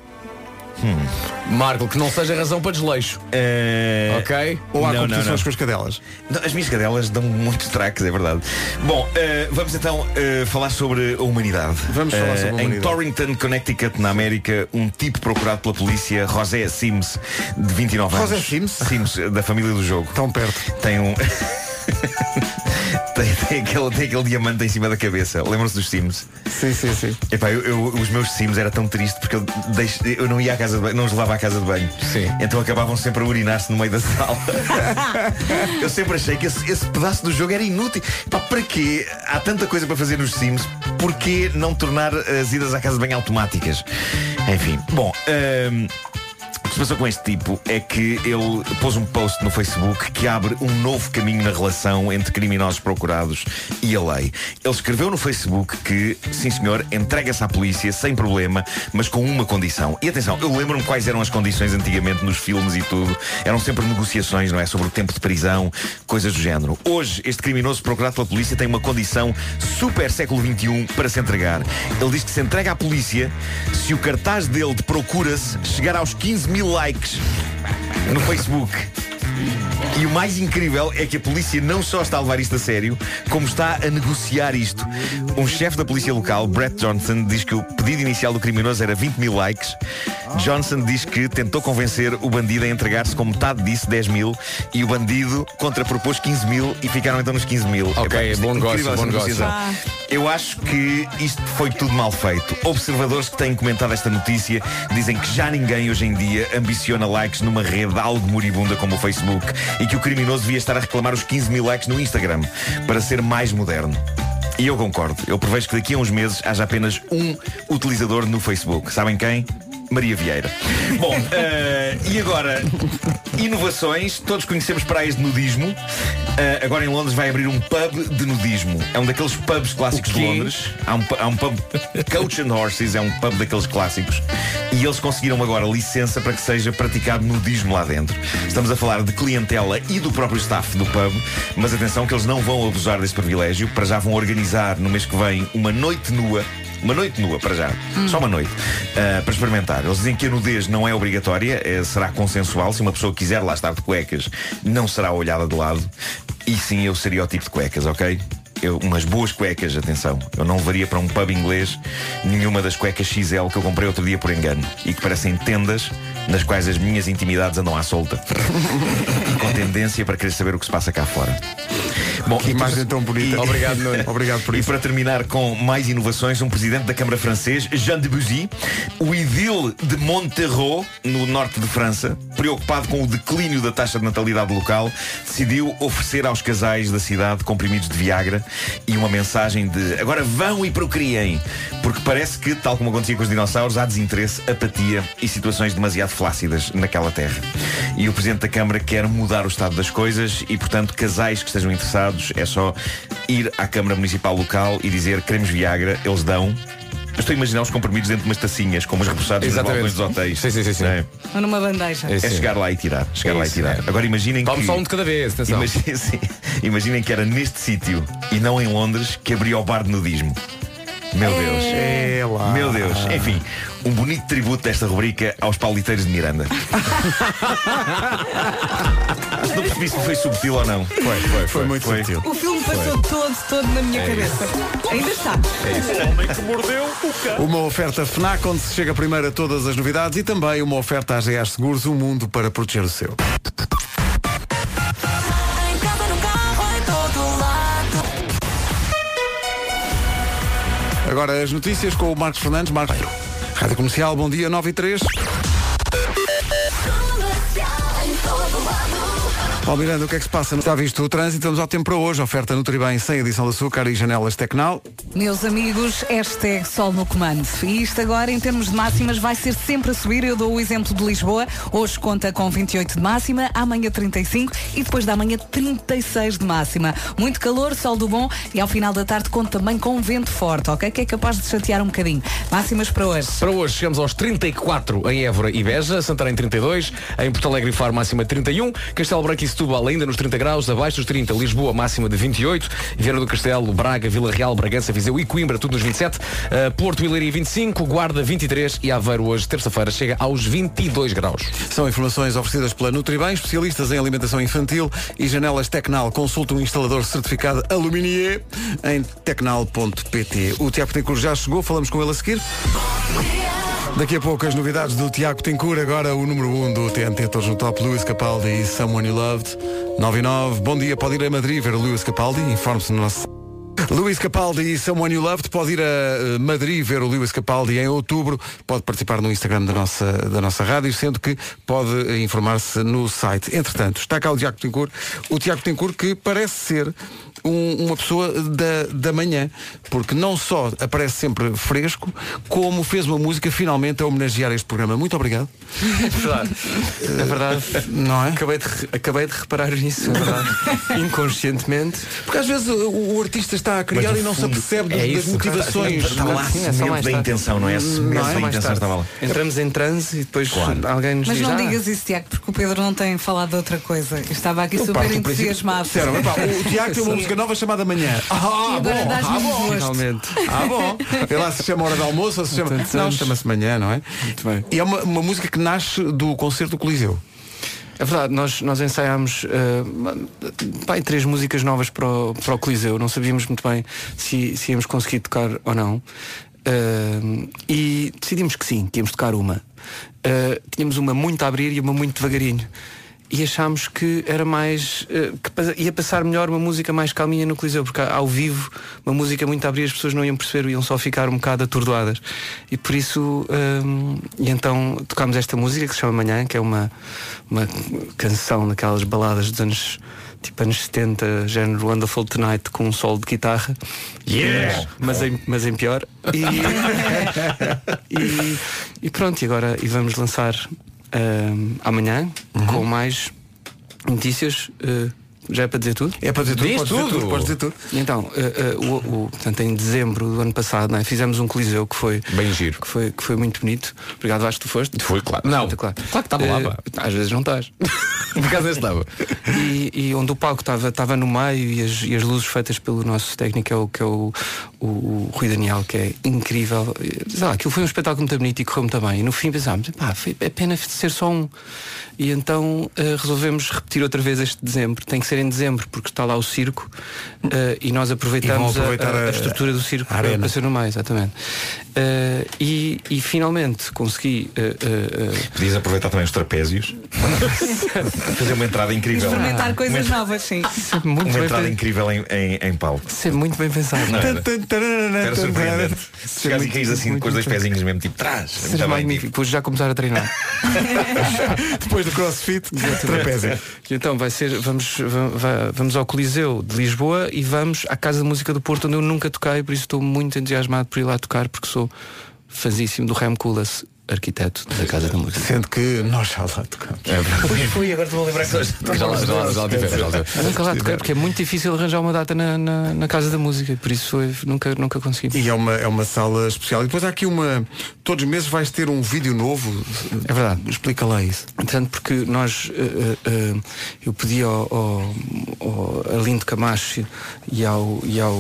Marco, que não seja razão para desleixo. eh, Ok? Ou há Não, não, competições não. com as cadelas. Não, as minhas cadelas dão muitos traques, é verdade. Bom, eh, vamos então eh, falar sobre a humanidade. Vamos falar sobre a Em humanidade. Torrington, Connecticut, na América, um tipo procurado pela polícia, José Sims, de 29 José anos. Sims? Sims, da família do jogo. Tão perto. Tem um. [laughs] tem, [laughs] tem aquele, tem aquele diamante em cima da cabeça. Lembram-se dos Sims? Sim, sim, sim. Epá, eu, eu- os meus Sims era tão triste porque eu, deixo- eu não ia à casa de banho, não os levava à casa de banho. Sim. Então acabavam sempre a urinar-se no meio da sala. [laughs] eu sempre achei que esse, esse pedaço do jogo era inútil. Pá, para quê? Há tanta coisa para fazer nos Sims, porquê não tornar as idas à casa de banho automáticas? Enfim, bom. hum, que se passou com este tipo é que ele pôs um post no Facebook que abre um novo caminho na relação entre criminosos procurados e a lei. Ele escreveu no Facebook que, sim senhor, entrega-se à polícia sem problema, mas com uma condição. E atenção, eu lembro-me quais eram as condições antigamente nos filmes e tudo. Eram sempre negociações, não é? Sobre o tempo de prisão, coisas do género. Hoje, este criminoso procurado pela polícia tem uma condição super século XXI para se entregar. Ele diz que se entrega à polícia se o cartaz dele de procura-se chegar aos 15 mil likes no Facebook. E o mais incrível é que a polícia não só está a levar isto a sério, como está a negociar isto. Um chefe da polícia local, Brett Johnson, diz que o pedido inicial do criminoso era 20 mil likes Johnson diz que tentou convencer o bandido a entregar-se com metade disso, 10 mil, e o bandido contrapropôs 15 mil e ficaram então nos 15 mil. Ok, é bom negócio, incrível bom essa negócio. negociação. Ah. Eu acho que isto foi tudo mal feito. Observadores que têm comentado esta notícia dizem que já ninguém hoje em dia ambiciona likes numa rede algo moribunda como o Facebook e que o criminoso devia estar a reclamar os 15 mil likes no Instagram para ser mais moderno. E eu concordo. Eu prevejo que daqui a uns meses haja apenas um utilizador no Facebook. Sabem quem? Maria Vieira. Bom, [laughs] eh, e agora, inovações. Todos conhecemos praias de nudismo. Eh, agora em Londres vai abrir um pub de nudismo. É um daqueles pubs clássicos de? Londres. Há um, há um pub [laughs] Coach and Horses, é um pub daqueles clássicos. E eles conseguiram agora licença para que seja praticado nudismo lá dentro. Estamos a falar de clientela e do próprio staff do pub, mas atenção que eles não vão abusar desse privilégio. Para já vão organizar no mês que vem uma noite nua. Uma noite nua, para já. Só uma noite. ah, para experimentar. Eles dizem que a nudez não é obrigatória, eh, será consensual. Se uma pessoa quiser lá estar de cuecas, não será olhada de lado. E sim, eu seria o tipo de cuecas, ok? Eu, umas boas cuecas, atenção. Eu não levaria para um pub inglês nenhuma das cuecas XL que eu comprei outro dia por engano e que parecem tendas nas quais as minhas intimidades andam à solta. e [laughs] com tendência para querer saber o que se passa cá fora. Bom, Que e imagem tão bonita. e- Obrigado, Nuno. [laughs] Obrigado por e isso. para terminar com mais inovações, um presidente da Câmara francês, Jean Debussy, o idil de Monterreau, no norte de França, preocupado com o declínio da taxa de natalidade local, decidiu oferecer aos casais da cidade comprimidos de Viagra e uma mensagem de agora vão e procriem. Porque parece que, tal como acontecia com os dinossauros, há desinteresse, apatia e situações demasiado flácidas naquela terra. E o Presidente da Câmara quer mudar o estado das coisas e, portanto, casais que estejam interessados é só ir à Câmara Municipal local e dizer queremos Viagra, eles dão. Eu estou a imaginar os comprimidos dentro de umas tacinhas, como os repousados nos Exatamente. balcões dos hotéis. Sim, sim, sim, sim. É? Ou numa bandeja. É É chegar lá e tirar. Chegar lá e tirar. é. Agora imaginem Tome que. só um de cada vez, atenção. Imaginem, [laughs] sim, imaginem que era neste sítio e não em Londres que abria o bar de nudismo. Meu Deus. É lá. Meu Deus. Enfim, um bonito tributo desta rubrica aos pauliteiros de Miranda. [laughs] não percebi se foi subtil ou não. Foi, foi, Foi muito sutil. O filme passou todo, todo na minha cabeça. Ainda está. Uma oferta FNAC onde se chega primeiro a todas as novidades e também uma oferta AGA Seguros, um mundo para proteger o seu. Agora as notícias com o Marcos Fernandes. Marcos. Rádio Comercial, bom dia, 9 e 3. Paulo Miranda, o que é que se passa? Está visto o trânsito, vamos ao tempo para hoje. Oferta Nutribem sem adição de açúcar e janelas Tecnal. Meus amigos, hashtag sol no comando. E isto agora, em termos de máximas, vai ser sempre a subir. Eu dou o exemplo de Lisboa. Hoje conta com 28 de máxima, amanhã 35 e depois da manhã 36 de máxima. Muito calor, sol do bom e ao final da tarde conta também com vento forte, ok? Que é capaz de chatear um bocadinho. Máximas para hoje. Para hoje chegamos aos 34 em Évora e Beja, Santarém 32, em Porto Alegre e Faro máxima 31, Castelo Branco e Setúbal ainda nos 30 graus, abaixo dos 30, Lisboa máxima de 28, Viana do Castelo, Braga, Vila Real, Bragança, Viseu e Coimbra, tudo nos 27, uh, Porto e Leiria 25, Guarda 23 e Aveiro hoje, terça-feira, chega aos 22 graus. São informações oferecidas pela Nutribem, especialistas em alimentação infantil e janelas Tecnal. Consulta um instalador certificado Aluminier em tecnal.pt. O Tiago Tencourt já chegou, falamos com ele a seguir. Daqui a pouco as novidades do Tiago Tencourt, agora o número 1 um do TNT Todos no Top, Luís Capaldi e Someone You Loved. 9 e 9. Bom dia, pode ir a Madrid ver o Luís Capaldi, informe-se no nosso Luís Capaldi e Someone You Loved pode ir a eh, Madrid ver o Luís Capaldi em outubro, pode participar no Instagram da nossa, da nossa rádio, sendo que pode eh, informar-se no site. Entretanto, está cá o Tiago Tencourt, o Tiago Tencourt que parece ser um- uma pessoa da, da manhã, porque não só aparece sempre fresco, como fez uma música finalmente a homenagear este programa. Muito obrigado. É verdade. É verdade. Não é? Acabei de, acabei de reparar nisso, é verdade. [laughs] Inconscientemente. Porque às vezes o, o artista está a criar e não se apercebe é das- motivações. Estava lá a é semente mais da intenção, não é? A semente Não é? da Só mais intenção estava lá. Entramos em transe e depois Claro. alguém nos Mas diz não "Ah, digas isso, Tiago, porque o Pedro não tem falado de outra coisa. Eu estava aqui super do entusiasmado. "Epá, o [laughs] Tiago tem uma música nova chamada Manhã. Ah, agora bom, ah, bom. Finalmente. Ah, bom. Lá se chama hora de almoço ou se chama. Não, chama-se manhã, não é? Muito bem. E é uma, uma música que nasce do concerto do Coliseu. É verdade, nós, nós ensaiámos uh, três músicas novas para o, para o Coliseu. Não sabíamos muito bem se, se íamos conseguir tocar ou não. Uh, e decidimos que sim, que íamos tocar uma. eh, tínhamos uma muito a abrir e uma muito devagarinho. E achámos que era mais. eh, que ia passar melhor uma música mais calminha no Coliseu, porque ao vivo, uma música muito a abrir, as pessoas não iam perceber, iam só ficar um bocado atordoadas. E por isso. hum, e então tocámos esta música que se chama Manhã, que é uma, uma canção daquelas baladas dos anos. Tipo anos 70, género Wonderful Tonight com um solo de guitarra. Yeah! Mas em, mas em pior. E, [laughs] e, e pronto, e agora e vamos lançar amanhã com mais notícias. eh, já é para dizer tudo? É para dizer tudo, Diz podes dizer tudo. tudo, podes dizer tudo. Então, eh, eh, o, o- portanto, em dezembro do ano passado, é? fizemos um coliseu que foi Bem giro. que foi, que foi muito bonito. Obrigado, acho que tu foste. Foi, claro. Não. Muito claro. Claro que estava lá, Eh, pá. Às vezes não estás. [laughs] Por acaso estava. E, e onde o palco estava estava no meio e as, e as luzes feitas pelo nosso técnico que é o, que é o, o, o Rui Daniel, que é incrível. Sei lá, aquilo foi um espetáculo muito bonito e correu muito bem. E no fim pensámos, pá, foi, é pena ser só um. E então eh, resolvemos repetir outra vez este dezembro. Tem que ser em dezembro, porque está lá o circo eh, e nós aproveitamos E a, a- a- estrutura do circo a para, ser no meio, exatamente. Eh, e, e finalmente consegui eh, Podias aproveitar também os trapézios. [laughs] Fazer uma entrada incrível. Experimentar coisas Uma- novas, sim. muito Uma bem entrada pen- incrível em, em, em palco. ser muito bem pensado. Não, era, surpreendente. Se chegares e caís assim com os dois pezinhos mesmo, tipo, trás. Bem, magnífico. tipo. Depois já começar a treinar. [laughs] [laughs] Depois do crossfit, trapézio. Então vai ser, vamos, va- va- vamos ao Coliseu de Lisboa e vamos à Casa de Música do Porto, onde eu nunca toquei, por isso estou muito entusiasmado por ir lá tocar, porque sou fazíssimo do Rem Koolhaas, arquiteto da Casa da Música. Sendo que nós já lá tocamos. Pois foi, agora estou a lembrar que nós- Já lá, já lá, já tivemos, já tivemos. Nunca lá toquei, porque é muito difícil arranjar uma data na, na, na Casa da Música, por isso foi- nunca, nunca consegui. E é uma, é uma sala especial. E depois há aqui uma. Todos os meses vais ter um vídeo novo. É verdade. Explica lá isso. Portanto, porque nós, eh, eh, eu pedi ao, ao, ao Arlindo Camacho e ao, e ao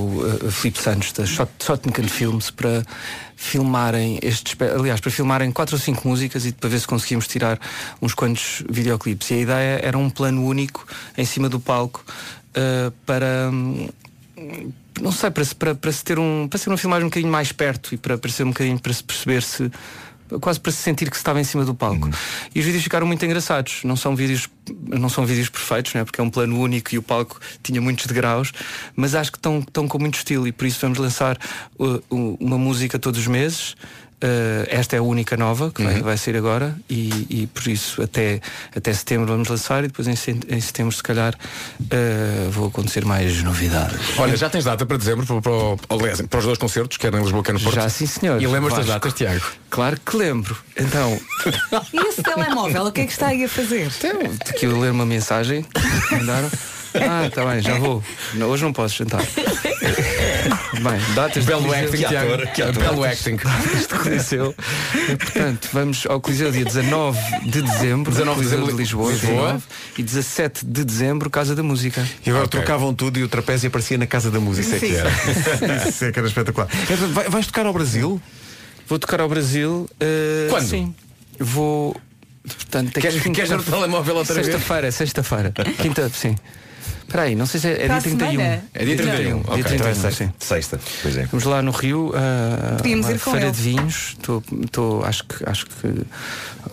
eh, Filipe Santos da Shot, Shotnican Films para filmarem estes, aliás, para filmarem quatro ou cinco músicas e para ver se conseguimos tirar uns quantos videoclipes. E a ideia era um plano único em cima do palco eh, para hum, não sei, para, para, para se ter um. para ser uma filmagem um bocadinho mais perto e para, para ser um bocadinho para se perceber se. Quase para se sentir que se estava em cima do palco. E os vídeos ficaram muito engraçados. Não são vídeos, não são vídeos perfeitos, né? porque é um plano único e o palco tinha muitos degraus, mas acho que estão, estão com muito estilo e por isso vamos lançar uh, uma música todos os meses. Uh, esta é a única nova que vai, vai sair agora e, e por isso até, até setembro vamos lançar e depois em, em setembro se calhar uh, vão acontecer mais novidades. Olha, já tens data para dezembro para, para, o- aliás, para os dois concertos, quer em Lisboa, quer no Porto. Já sim senhor. E lembras das datas, Tiago? Claro que lembro. Então, [laughs] E esse telemóvel, o que é que está aí a fazer? aqui eu ler uma mensagem que mandaram. Ah, está bem, já vou. Não, hoje não posso jantar. Bem, datas de Belo acting, que Tiago. ator, que ator. Belo acting. datas de Coliseu. Portanto, vamos ao Coliseu dia 19 de dezembro. 19 de dezembro, de Lisboa. Lisboa. 19, E 17 de dezembro, Casa da Música. E agora Ok. trocavam tudo e o trapézio aparecia na casa da música. Isso é que era. [laughs] Isso é que era espetacular. Vai- Vais tocar ao Brasil? Vou tocar ao Brasil. eh, Quando? Sim. Vou. Portanto, Queres, que- queres o telemóvel outra vez? Sexta-feira, sexta-feira. Quinta, sim. Espera aí, não sei se é, é dia 31. semana? É dia 31, ok. Dia 31, Então é sim. Sexta, pois é. Vamos lá no Rio, Podíamos uma ir com feira ele. de vinhos. Tô, tô, acho que, acho que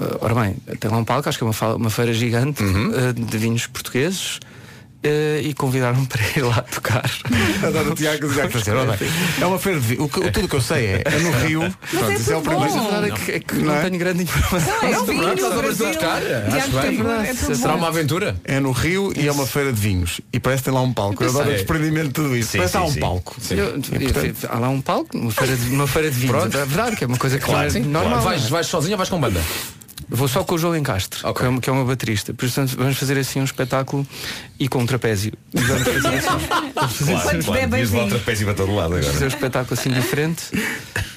ah, ora bem, tem lá um palco, acho que é uma, uma feira gigante Uhum. ah, de vinhos portugueses. Ah, e convidaram-me para ir lá tocar. Adoro o Tiago, o É uma feira de vinho. O que- Tudo o que eu sei é, é no Rio. Pronto, isso é o primeiro. bom. A verdade é que, é que Não não, é? tenho grande informação. É o vinho Brasil. tocar, acho é tudo Será uma aventura? É no Rio e é uma feira de vinhos. E parece que tem lá um palco. Eu adoro o desprendimento de tudo isso. Sim, parece que há um sim. palco. Eu- há lá um palco, uma feira de, uma feira de vinhos. É verdade que é uma coisa que é normal. Vais, vais sozinho ou vais com banda? Vou só com o João Encastre, Ok. que, é, uma- que é uma baterista. Portanto, vamos fazer assim um espetáculo e com um trapézio. E Vamos fazer, assim, Claro, Quantos claro. levar o trapézio para todo lado fazer um agora. espetáculo assim diferente.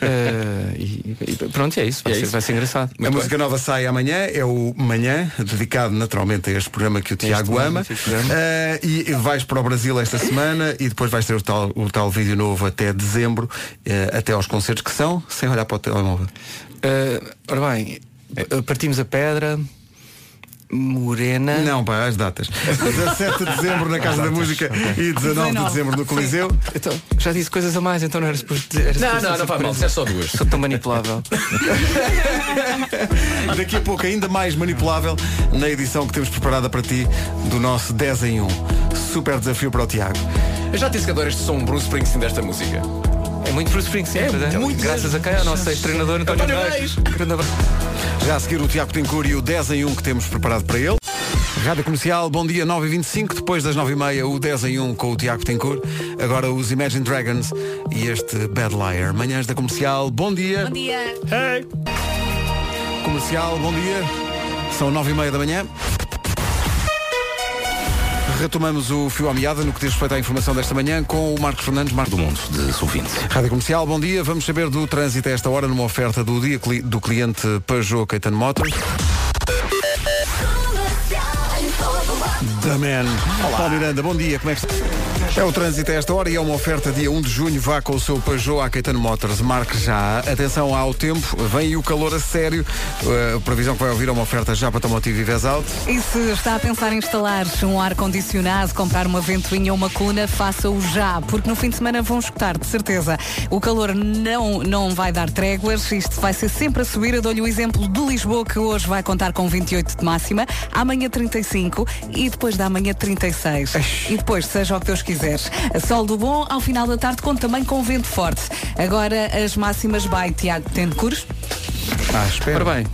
Eh, e, e pronto, é isso. Vai, É ser, isso. vai ser engraçado. A música nova sai amanhã, é o Manhã, dedicado naturalmente a este programa que o Tiago ama. Eh, e vais para o Brasil esta semana e depois vais ter o tal, o tal vídeo novo até dezembro, eh, até aos concertos que são, sem olhar para o telemóvel. Eh, ora bem, eh, partimos a pedra. Morena. Não, pá, as datas. [laughs] 17 de dezembro na Casa da Música e 19 de dezembro no Coliseu. Então, já disse coisas a mais, então não era suposto dizer. Não, não, ser não faz mal, é só duas. Sou tão manipulável. [laughs] Daqui a pouco ainda mais manipulável na edição que temos preparada para ti do nosso 10 em 1. Super desafio para o Tiago. Eu já disse que adoro este som Bruce Springsteen desta música. É muito Bruce Springsteen, é, muito Graças a quem? Ao nosso ex-treinador António, Reis. Reis. Grande abraço. Já a seguir o Tiago Tincur e o 10 em 1 que temos preparado para ele. Rádio Comercial, bom dia 9h25, depois das 9h30 o 10 em 1 com o Tiago Tincur. Agora os Imagine Dragons e este Bad Liar. Manhãs da Comercial, bom dia. Bom dia. Comercial, bom dia. São 9h30 da manhã. Retomamos o fio à meada no que diz respeito à informação desta manhã com o Marcos Fernandes. Marcos Do mundo de sub-20. Rádio Comercial, bom dia. Vamos saber do trânsito a esta hora numa oferta do dia do cliente Peugeot Caetano Motors. Da Man. Paulo Miranda, bom dia, como é que está? É o trânsito a esta hora e é uma oferta dia 1 de junho. Vá com o seu Peugeot à Caetano Motors. Marque já. Atenção ao tempo, vem o calor a sério. Uh, A previsão que vai ouvir é uma oferta já para Tomotivo e Vesalto. E se está a pensar em instalar um ar-condicionado, comprar uma ventoinha ou uma coluna, faça-o já, porque no fim de semana vão escutar, de certeza. O calor não, não vai dar tréguas, isto vai ser sempre a subir. Eu dou-lhe o exemplo de Lisboa, que hoje vai contar com 28 de máxima, amanhã 35 e depois da manhã 36. E depois, seja o que Deus quiser. Sol do bom, ao final da tarde, conta também com vento forte. Agora as máximas vai, Tiago, tendo curso? Ah, espera. Ora bem,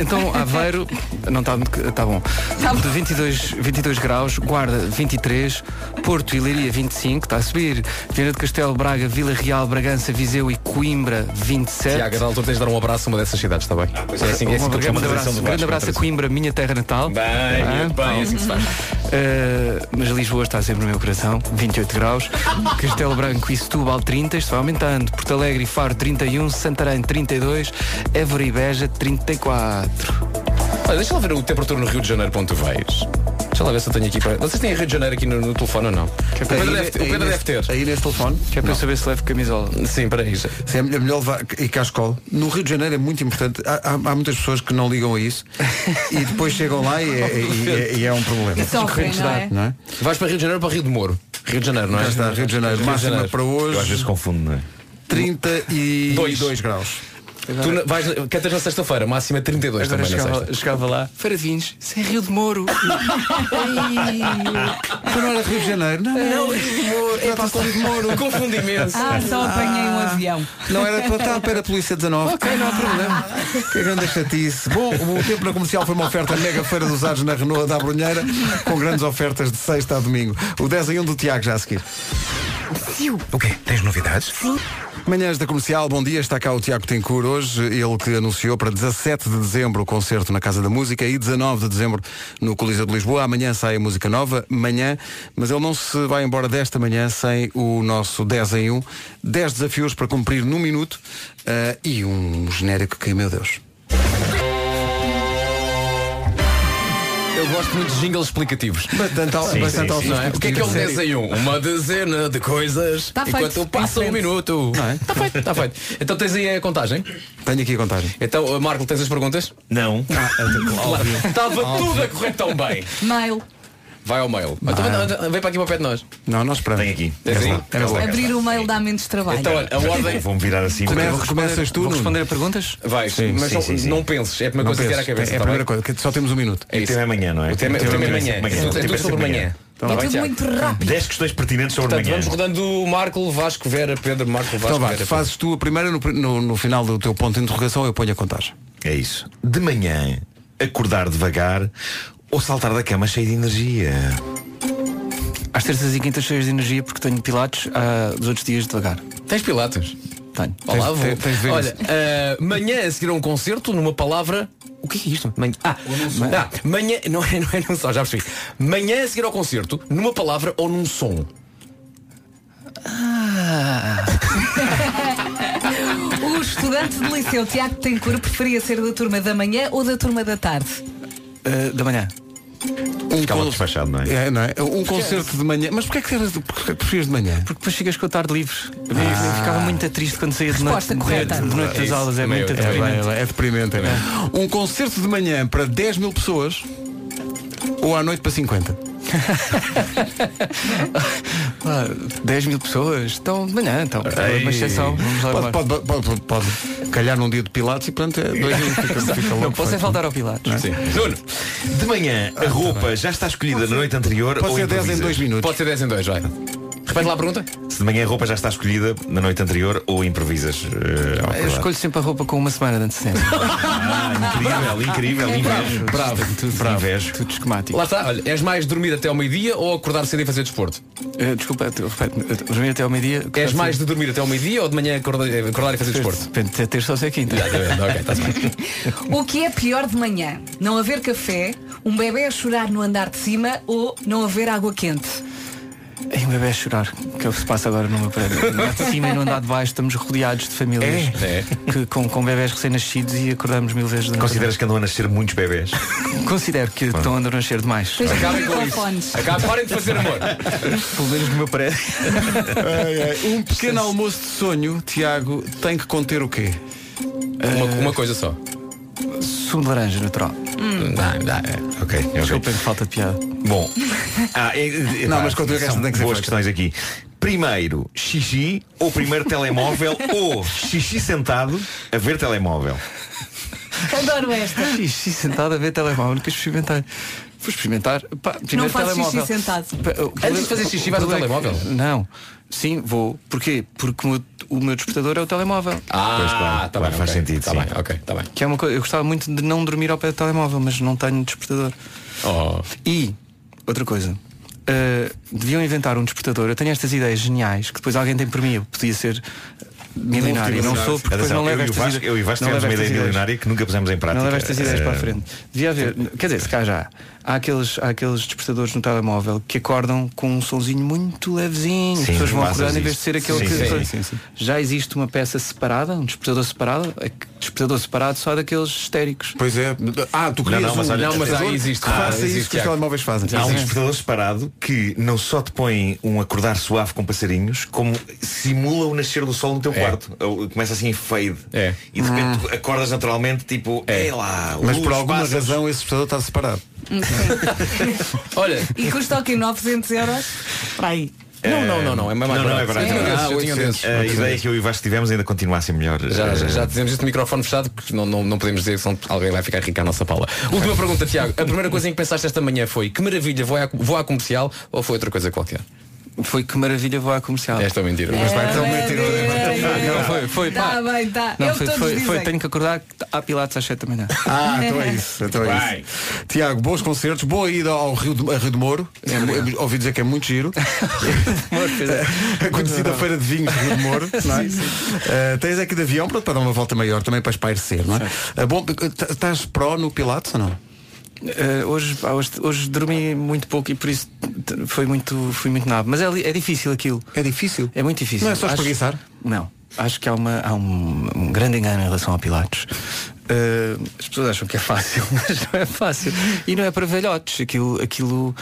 então [laughs] Aveiro, não está tá bom. Tá bom. De 22, 22 graus, Guarda 23, Porto e Leiria 25, está a subir. Viana do Castelo, Braga, Vila Real, Bragança, Viseu e Coimbra 27. Tiago, a da altura tens de dar um abraço a uma dessas cidades, está bem? é assim, é assim que eu Um grande chamo. abraço, um grande abraço a Coimbra, minha terra natal. Bem, Ah, bem, assim se faz. Uh, mas Lisboa está sempre no meu coração, 28 graus. [laughs] Castelo Branco e Setúbal 30, isto vai aumentando. Porto Alegre e Faro 31, Santarém 32, Évora e Beja 34. Olha, deixa lá ver o temperatura no Rio de Janeiro para onde tu vais. Deixa lá ver se eu tenho aqui para. Vocês têm Rio de Janeiro aqui no, no telefone ou não? O Pedro, Aí, deve, ter- o aí Pedro nesse- deve ter. Aí nesse telefone. Que é para eu saber se levo camisola. Sim, para isso. Sim, é melhor levar e cascola. No Rio de Janeiro é muito importante. Há, há- há muitas pessoas que não ligam a isso [laughs] e depois chegam lá e é, e é- e é um problema. Sofrem, não é? Não é? Vais para Rio de Janeiro ou para Rio de Moro? Rio de Janeiro, não é? Já está, Rio de Janeiro. Máxima Janeiro. para Eu às vezes hoje, confundo, não é? 32 Dois. Graus. Tu vais, cantas na sexta-feira, máxima 32 Agora também na chegava, sexta. chegava lá, Feira de Vinhos, sem Rio de Moro. [laughs] Então não era Rio de Janeiro? Não, não, Rio de Moro. Trata-se de Rio de Moro. Confundo imenso. Ah, só apanhei um avião. Não era para estar para a Polícia 19. Ok, não há problema. Que grande chatice. Bom, o tempo na comercial foi uma oferta mega feira dos usados na Renault da Brunheira, com grandes ofertas de sexta a domingo. O 10 em 1 do Tiago já a seguir. O quê? Tens novidades? Manhãs da Comercial, bom dia, está cá o Tiago Tencour hoje, ele que anunciou para 17 de dezembro o concerto na Casa da Música e 19 de dezembro no Coliseu de Lisboa. Amanhã sai a música nova, manhã, mas ele não se vai embora desta manhã sem o nosso 10 em 1. 10 desafios para cumprir num minuto eh, e um genérico que, meu Deus. Eu gosto muito de jingles explicativos. Bastante, al- Sim, bastante sim, sim. Não é? O que é que é um Sério. 10 em 1? Uma dezena de coisas Tá feito. enquanto passa um minuto. Não é? Está feito, está feito. Então tens aí a contagem. Tenho aqui a contagem. Então, uh, Marco, tens as perguntas? Não. Estava tudo a correr tão bem. Mail. Vai ao mail. Então, vem- vem para aqui para o pé de nós. Não, nós esperamos. Tem aqui. Aí? Cá está, cá Abrir o mail dá menos trabalho. Então, olha, a ordem. Vou-me virar assim. Começa- porque- começas tu, Vou Nuno. responder a perguntas? Vais, Sim, mas sim, não, sim, sim. não penses. É a primeira Não coisa que era a cabeça. é a tá primeira bem? coisa, que só temos um minuto. É O isso. tema é amanhã, não é? O tema, o tema é amanhã. É tudo, é O tema tudo é sobre amanhã. Então é Vai, tudo Tiago. muito rápido. 10 questões pertinentes sobre Portanto, amanhã. vamos rodando Marco, Vasco, Vera, Pedro, Marco, Vasco, Então vai, Vera. fazes tu a primeira, no, no, no final do teu ponto de interrogação eu ponho a contagem. É isso. De manhã, acordar devagar ou saltar da cama cheio de energia. Às terças e quintas cheias de energia porque tenho pilates, ah, dos outros dias devagar. Tens Pilates? Tenho. Olá, vou. tens- tens de ver Olha, isso. ah, manhã a seguir a um concerto, numa palavra. O que é isto? Manhã. Ah, ah, manhã. Não é, não é num só, já percebi. Manhã a seguir ao concerto, numa palavra ou num som. [laughs] O estudante de liceu Tiago Tencourt preferia ser da turma da manhã ou da turma da tarde? Ah, da manhã. Um Ficava despachado, não é? É, não é? Um concerto de manhã. Mas porquê é que, eras, porquê é que preferias de manhã? Porque depois chegas com a tarde livre. Eu, eu ficava muito triste quando saía de noite, correta. noite, de noite das Isso, aulas. É muito é É, deprimente. é, é deprimente. É. Um concerto de manhã para 10 mil pessoas Ou à noite para 50? [laughs] Ah, 10 mil pessoas. Então, de manhã, então. É uma exceção. Vamos lá Pode, pode, pode, pode, pode calhar num dia de Pilates e portanto é dois dias fica, fica Não posso é faltar ao Pilates. Sim. Nuno, de manhã a roupa já está escolhida na noite anterior Pode ou ser 10 em improvisas? 2 minutos. Pode ser 10 em 2, vai. Repete lá a pergunta. Se de manhã a roupa já está escolhida na noite anterior ou improvisas? eh, ao Eu escolho sempre a roupa com uma semana de antecedência. Ah, incrível, incrível, invejo. Bravo. Tudo, Invejo. Tudo esquemático. Lá está, olha, és mais dormir até ao meio-dia ou acordar cedo e fazer desporto? Eh, desculpa, repete, eh, dormir até ao meio-dia. És mais de dormir até ao meio-dia ou de manhã acordar, acordar e fazer desporto? Depende de ter só ser quinta. Bem. [laughs] O que é pior de manhã? Não haver café, um bebê a chorar no andar de cima ou não haver água quente? É um bebê a chorar, que é o que se passa agora no meu prédio. [laughs] Andar de cima e no andar de baixo estamos rodeados de famílias É? que, com, com bebés recém-nascidos e acordamos mil vezes durante a Consideras que andam a nascer muitos bebés? Considero que estão a nascer demais. Tens Acabem com isso. Acabem, parem de fazer amor. [laughs] Pelo menos no meu prédio. Um pequeno almoço de sonho, Tiago, tem que conter o quê? Uma, uma coisa só. Sumo de laranja natural. Não, não, é. Ok, ok. Desculpem, falta de piada. Bom. [laughs] Ah, é- é- Não, pá, mas continua que esta são tem que ser boas feita. questões aqui. Primeiro, xixi ou primeiro telemóvel [laughs] ou xixi sentado a ver telemóvel. Adoro esta. Xixi sentado a ver telemóvel, nunca experimentei. Vou experimentar. Pá, primeiro Não telemóvel. xixi sentado. O Antes de fazer xixi vais ao o problema é que- telemóvel? Não. Sim, vou. Porquê? Porque o meu, o meu despertador é o telemóvel. Ah, Pois, claro, tá claro, bem, faz ok. sentido, Tá sim. bem, ok, tá bem. Que é uma coisa. Eu gostava muito de não dormir ao pé do telemóvel, mas não tenho despertador. Oh. E, outra coisa. uh, deviam inventar um despertador. Eu tenho estas ideias geniais que depois alguém tem por mim. Eu podia ser milionário. Não sou, porque Atenção, não levo eu, e estas Vasco, ideias- eu e o Vasco não tivemos uma ideia milionária que nunca pusemos em prática. Não leva estas ideias Eh, para a frente. Devia haver, quer dizer, se cá já há aqueles, há aqueles despertadores no telemóvel que acordam com um sonzinho muito levezinho. As Sim, pessoas vão acordando em vez de ser aquele Sim, que. sim, sim. Já existe uma peça separada, um despertador separado, é despertador separado só daqueles histéricos. Pois é. Ah, tu querias não, mas um olha, Não, mas aí existe. que Ah, faça existe, isso que os telemóveis fazem. Há um despertador separado que não só te põe um acordar suave com passarinhos, como simula o nascer do sol no teu É. quarto. Ou Começa assim em fade. É. E de repente tu acordas naturalmente, tipo, é lá. Mas luz, por alguma razão esse despertador está separado. [laughs] Olha, E custa o quê? 900 euros? Para aí. não, não, não, não, é mais Não, não, é barato. barato. Eu tinha desses, Ah, eu tinha 800. desses. A ideia que eu e o Vasco tivemos ainda continua a ser melhor. Já, já, Eh, já dizemos este microfone fechado porque não, não, não podemos dizer que alguém vai ficar rico à nossa pala. Última pergunta, Tiago. A primeira coisa em que pensaste esta manhã foi que maravilha, vou à, vou à comercial ou foi outra coisa qualquer? Foi que maravilha vou à comercial. Esta é mentira. Mas vai mentiroso. Não, foi, foi, pá. Está bem, está. Não, foi, foi, foi, tenho que acordar que há pilates às 7 da manhã. [laughs] Ah, então é isso. Então é Vai. isso. Tiago, bons concertos, boa ida ao Rio de, a Rio de Moro. É, ouvi dizer que é muito giro. [laughs] a conhecida feira de vinhos de Rio de Moro. [laughs] não é? Eh, tens aqui de avião pronto, para dar uma volta maior, também para espairecer, não é? Eh, bom, estás pró no Pilates ou não? Eh, hoje, hoje, hoje dormi muito pouco e por isso foi muito, fui muito nabo. Mas é, é difícil aquilo. É difícil. É muito difícil. Não é só Acho- espreguiçar? Não. Acho que há, uma, há um, um grande engano em relação a Pilates. Eh, as pessoas acham que é fácil, [laughs] mas não é fácil. E não é para velhotes. Aquilo, aquilo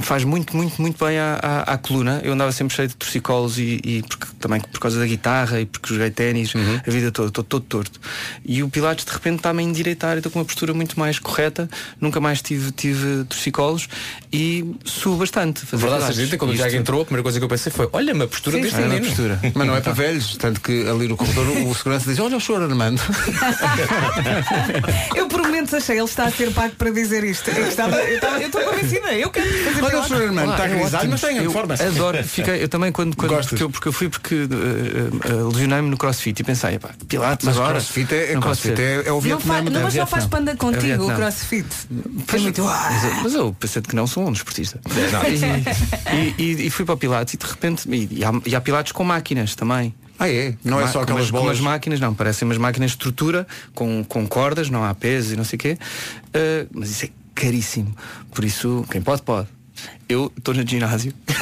faz muito, muito, muito bem à, à, à coluna. Eu andava sempre cheio de torcicolos e, e porque, também por causa da guitarra e porque joguei ténis a vida toda, estou todo torto. E o Pilates de repente está-me a endireitar e estou com uma postura muito mais correta. Nunca mais tive, tive torcicolos e subo bastante. a fazer Verdade Pilates. seja dita, quando o Tiago entrou, a primeira coisa que eu pensei foi, olha, uma postura deste é uma menino. postura. [laughs] Mas não é para velhos, tanto que ali no corredor o segurança diz, olha o senhor Armando. [laughs] Eu por momentos achei, ele está a ser pago para dizer isto. Eu estava- eu estava- eu estou convencida, eu quero fazer Olha o senhor Armando, Olá, está é grisalho, mas tem forma. Adoro, fiquei, eu também quando, quando porque, eu, porque eu fui porque uh, uh, lesionei-me no crossfit e pensei, pá, Pilates Mas agora. crossfit é, não crossfit é, é o Não, Vietnã. não, mas não faz panda contigo o crossfit. Foi muito. mas, eu- pensei que não sou um desportista. [laughs] E, fui para o Pilates e de repente. E, há, Pilates com máquinas também. Ah é? Não é só com aquelas as- com bolas. as máquinas, não, parecem umas máquinas de estrutura com, com cordas, não há pesos e não sei o quê. Uh, mas isso é caríssimo. Por isso, quem pode, pode. Eu estou no ginásio. [laughs]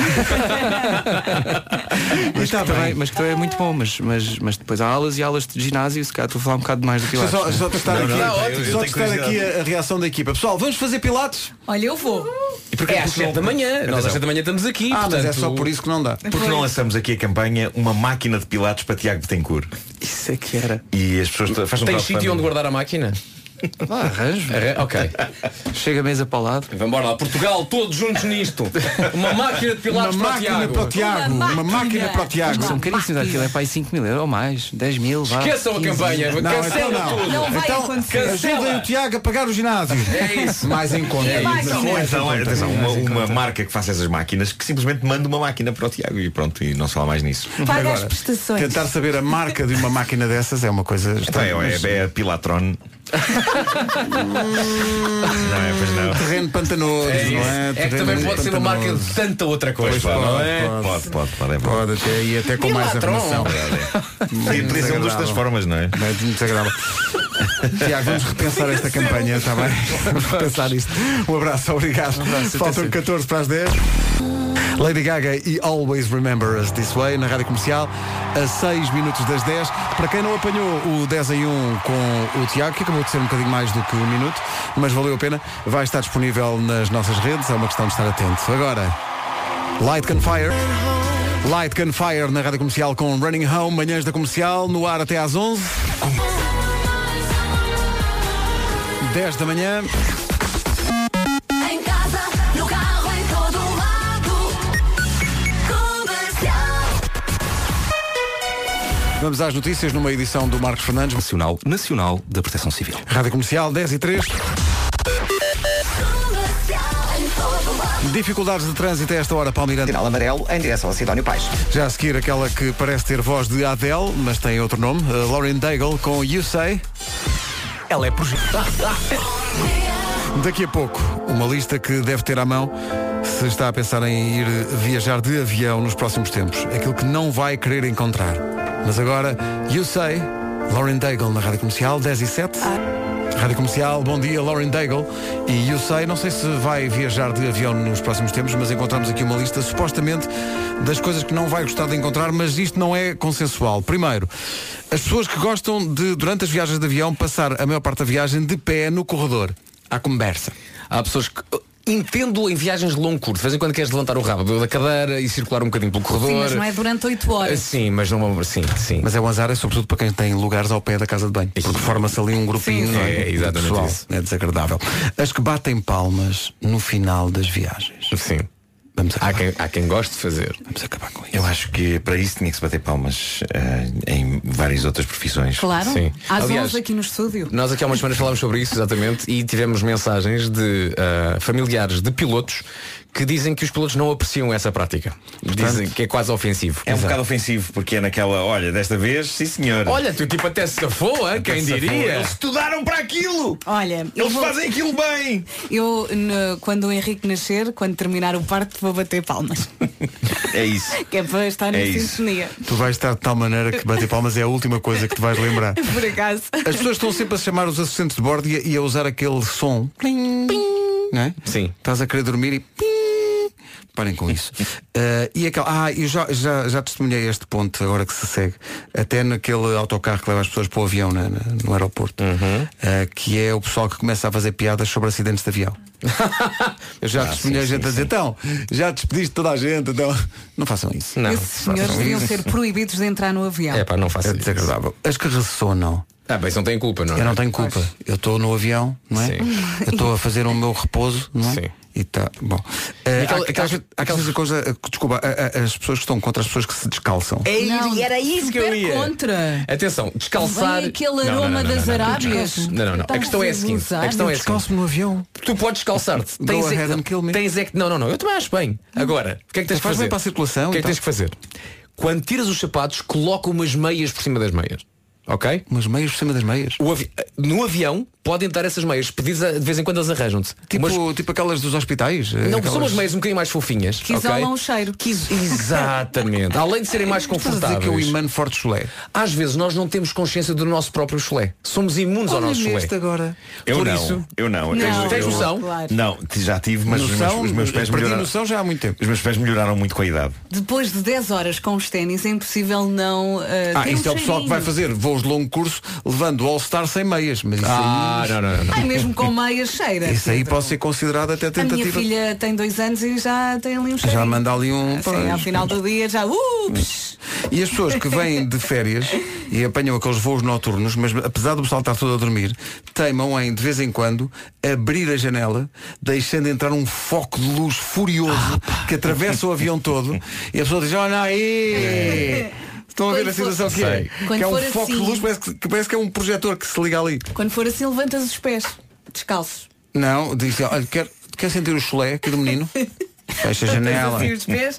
mas, está que também, bem. mas que também é muito bom, mas, mas, mas depois há aulas e aulas de ginásio, se calhar estou a falar um bocado mais do que eu só, acho. só testar Não, aqui, não, eu- eu só testar aqui a, a reação da equipa. Pessoal, vamos fazer Pilates? Olha, eu vou. E porque é às 7 da manhã. Nós às Atenção. 7 da manhã estamos aqui. Ah, mas é portanto- só por isso que não dá. Porque não lançamos aqui a campanha uma máquina de pilates para Tiago Betancourt? Isso é que era. E as pessoas faz um crowdfunding. sítio onde guardar a máquina? Vá, arranjo. Arran- Ok. Chega a mesa para o lado. Vamos embora lá. Portugal, todos juntos nisto. Uma máquina de Uma pilates para o máquina Tiago. para o Tiago. Uma Uma máquina para o Tiago. São caríssimos, aquilo é para aí 5 mil euros ou mais, 10 mil, vá. Esqueçam a 15 campanha. Não, então Cancela não. tudo. Não vai então, acontecer. ajudem o Tiago a pagar o ginásio. É isso. Mais em conta. É isso. Ou então, atenção, uma, uma marca que faça essas máquinas que simplesmente manda uma máquina para o Tiago e pronto, e não se fala mais nisso. Paga as Agora, prestações. Tentar saber a marca de uma máquina dessas é uma coisa Então, estranha. é, mas- é, é a Pilatron. [laughs] não é, pois não. Terreno pantanoso, É, não isso. é? é que Terreno também pode ser uma marca de tanta outra coisa. Pois pode, não é? pode, pode, pode, é. Pode até e até com mais Pilatron. arrumação. Podia podia ser um dos das formas, não é? Não é muito desagradável. Tiago, vamos repensar esta campanha, está bem? [laughs] Vamos repensar isto. Um abraço, obrigado. Faltam 14 para as 10. Lady Gaga e Always Remember Us This Way na rádio comercial a 6 minutos das 10. Para quem não apanhou o 10 em 1 com o Tiago, que acabou de ser um bocadinho mais do que um minuto, mas valeu a pena, vai estar disponível nas nossas redes, é uma questão de estar atento. Agora, Light Can Fire. Light Can Fire na rádio comercial com Running Home, manhãs da comercial, no ar até às 11. 10 da manhã. Vamos às notícias numa edição do Marcos Fernandes. Nacional, Nacional da Proteção Civil. Rádio Comercial 10 e 3. Comercial, em todo lado. Dificuldades de trânsito a esta hora, Palmeirante. Sinal amarelo em direção a Sidónio Pais. Já a seguir aquela que parece ter voz de Adele, mas tem outro nome, uh, Lauren Daigle com You Say. Ela é projetada. Daqui a pouco, uma lista que deve ter à mão se está a pensar em ir viajar de avião nos próximos tempos. Aquilo que não vai querer encontrar. Mas agora, You Say, Lauren Daigle na Rádio Comercial, 10 e 7. Rádio Comercial, bom dia, Lauren Daigle. E You Say, não sei se vai viajar de avião nos próximos tempos, mas encontramos aqui uma lista supostamente das coisas que não vai gostar de encontrar, mas isto não é consensual. Primeiro, as pessoas que gostam de, durante as viagens de avião, passar a maior parte da viagem de pé no corredor. À conversa. Há pessoas que. Entendo em viagens de longo curso. De vez em quando queres levantar o rabo da cadeira e circular um bocadinho pelo corredor. Sim, mas não é durante 8 horas. Sim, mas não. Sim, sim. Mas é um azar, é sobretudo para quem tem lugares ao pé da casa de banho. Porque forma-se ali um grupinho Sim, não sim. É, exatamente pessoal. isso. É desagradável. As que batem palmas no final das viagens. Sim. Vamos Há quem, há quem goste de fazer. vamos acabar com isso. Eu acho que para isso tinha que se bater palmas eh, em várias outras profissões. Claro. Sim. Às Aliás, 11 aqui no estúdio. Nós aqui há umas semanas falámos sobre isso, exatamente, e tivemos mensagens de ah, familiares de pilotos que dizem que os pilotos não apreciam essa prática. Dizem que é quase ofensivo. É um bocado ofensivo, porque é naquela, olha, desta vez, sim senhor. Olha, tu tipo até se safou, hein? quem diria? Eles estudaram para aquilo! Olha, Eles vou- fazem aquilo bem! eu no- quando o Henrique nascer, quando terminar o parto, vou bater palmas. [laughs] É isso. que é para estar na É isso. sintonia. Tu vais estar de tal maneira que bater palmas é a última coisa que te vais lembrar. [laughs] Por acaso. As pessoas estão sempre a chamar os assistentes de bordo e a, usar aquele som. Plim, não é? Sim. Estás a querer dormir e. pim. Parem com isso. [laughs] Eh, e aquela, ah, eu já, já, já testemunhei este ponto agora que se segue. Até naquele autocarro que leva as pessoas para o avião na- na- no aeroporto. Eh, que é o pessoal que começa a fazer piadas sobre acidentes de avião. [laughs] eu já testemunhei sim, gente sim, a dizer, então, já despediste toda a gente, então. [laughs] Não façam isso. Não. Esses senhores deviam ser proibidos de entrar no avião. É pá, não faça É isso. desagradável. As que ressonam. Ah, bem, isso não tem culpa, não é? Eu não tenho culpa. Eu estou no avião, não é? Sim. Eu estou a fazer o meu repouso, não é? Sim. E tá bom. Eh, aquela- há- aquelas- há- há aquelas coisas, eh, desculpa, a- a- as pessoas que estão contra as pessoas que se descalçam. É, Não, era isso que eu ia. contra. Atenção, descalçar. Vem aquele Não, não, aroma não, não, das Arábias. Não, não, não. A questão é a seguinte. A questão é. Descalço-me no avião. Tu podes descalçar-te. Tens é que-. Tens é que. Não, não, não. Eu também acho bem. Agora, o que é que tens que Faz fazer? bem para a circulação, O que é que então. tez que fazer? Quando tiras os sapatos, coloca umas meias por cima das meias. Ok? Umas meias por cima das meias. No avião podem dar essas meias. Pedis a- de vez em quando elas arranjam-te. Tipo, Umas- tipo aquelas dos hospitais. eh, Não, aquelas... são umas meias um bocadinho mais fofinhas. Que isolam o cheiro. Que Exatamente. [laughs] Além de serem mais dizer que o confortáveis. imã forte chulé. Às vezes nós não temos consciência do nosso próprio chulé. Somos imunes ao nosso chulé. agora. Eu Por não, isso- eu não. Não, Tens noção? Claro. Não, já tive, mas os meus, Noção, os meus pés melhoraram. noção já há muito tempo. Os meus pés melhoraram muito com a idade. Depois de 10 horas com os ténis é impossível não. eh, Ah, ter isso um é o pessoal que vai fazer voos de longo curso levando o All-Star sem meias. Mas isso Ah, Ah, não, não, não. Ai, mesmo com meia cheira. Isso aí pode ser considerado até A minha tentativa. filha tem dois anos e já tem ali um cheiro. Já manda ali um. Assim, ao final do dia já. Uh, psh. E as pessoas que vêm de férias e apanham aqueles voos noturnos, mas apesar do pessoal estar todo a dormir, teimam em, de vez em quando, abrir a janela, deixando entrar um foco de luz furioso que atravessa o avião todo e a pessoa diz, olha aí! [laughs] Estão a ver a situação for- que é? Quando Que é um foco de assim- luz, parece que, parece que é um projetor que se liga ali. Quando for assim, levantas os pés. Descalços. Não, diz, olha, quer, quer sentir o chulé aqui do menino? [laughs] Fecha a janela. assim.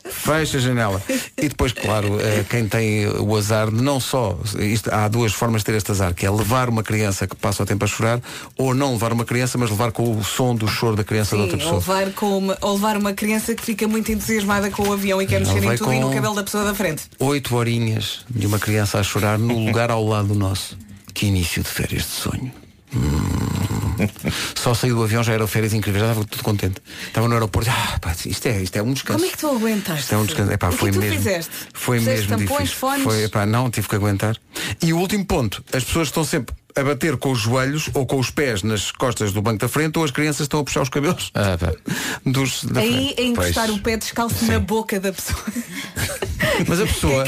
Fecha a janela. E depois, claro, eh, quem tem o azar de não só. Isto, há duas formas de ter este azar, que é levar uma criança que passa o tempo a chorar, ou não levar uma criança, mas levar com o som do choro da criança de outra Sim, ou pessoa. levar, com uma, ou levar uma criança que fica muito entusiasmada com o avião e quer Não, mexer em tudo e no cabelo da pessoa da frente. Oito horinhas de uma criança a chorar no lugar ao lado do nosso. Que início de férias de sonho. Hum. [laughs] Só saí do avião, já era férias incríveis, já estava tudo contente. Estava no aeroporto, ah, pá, isto, é, isto é um descanso. Como é que tu aguentaste? Isto é um descanso. Epá, o que foi tu mesmo. fizeste? Foi Puseste mesmo tampões, difícil. fones? Foi, epá, não, tive que aguentar. E o último ponto, as pessoas estão sempre a bater com os joelhos ou com os pés nas costas do banco da frente ou as crianças estão a puxar os cabelos Ah, pá. [laughs] dos da Aí frente. é encostar Pois. o pé descalço na boca da pessoa. [laughs] Mas a pessoa,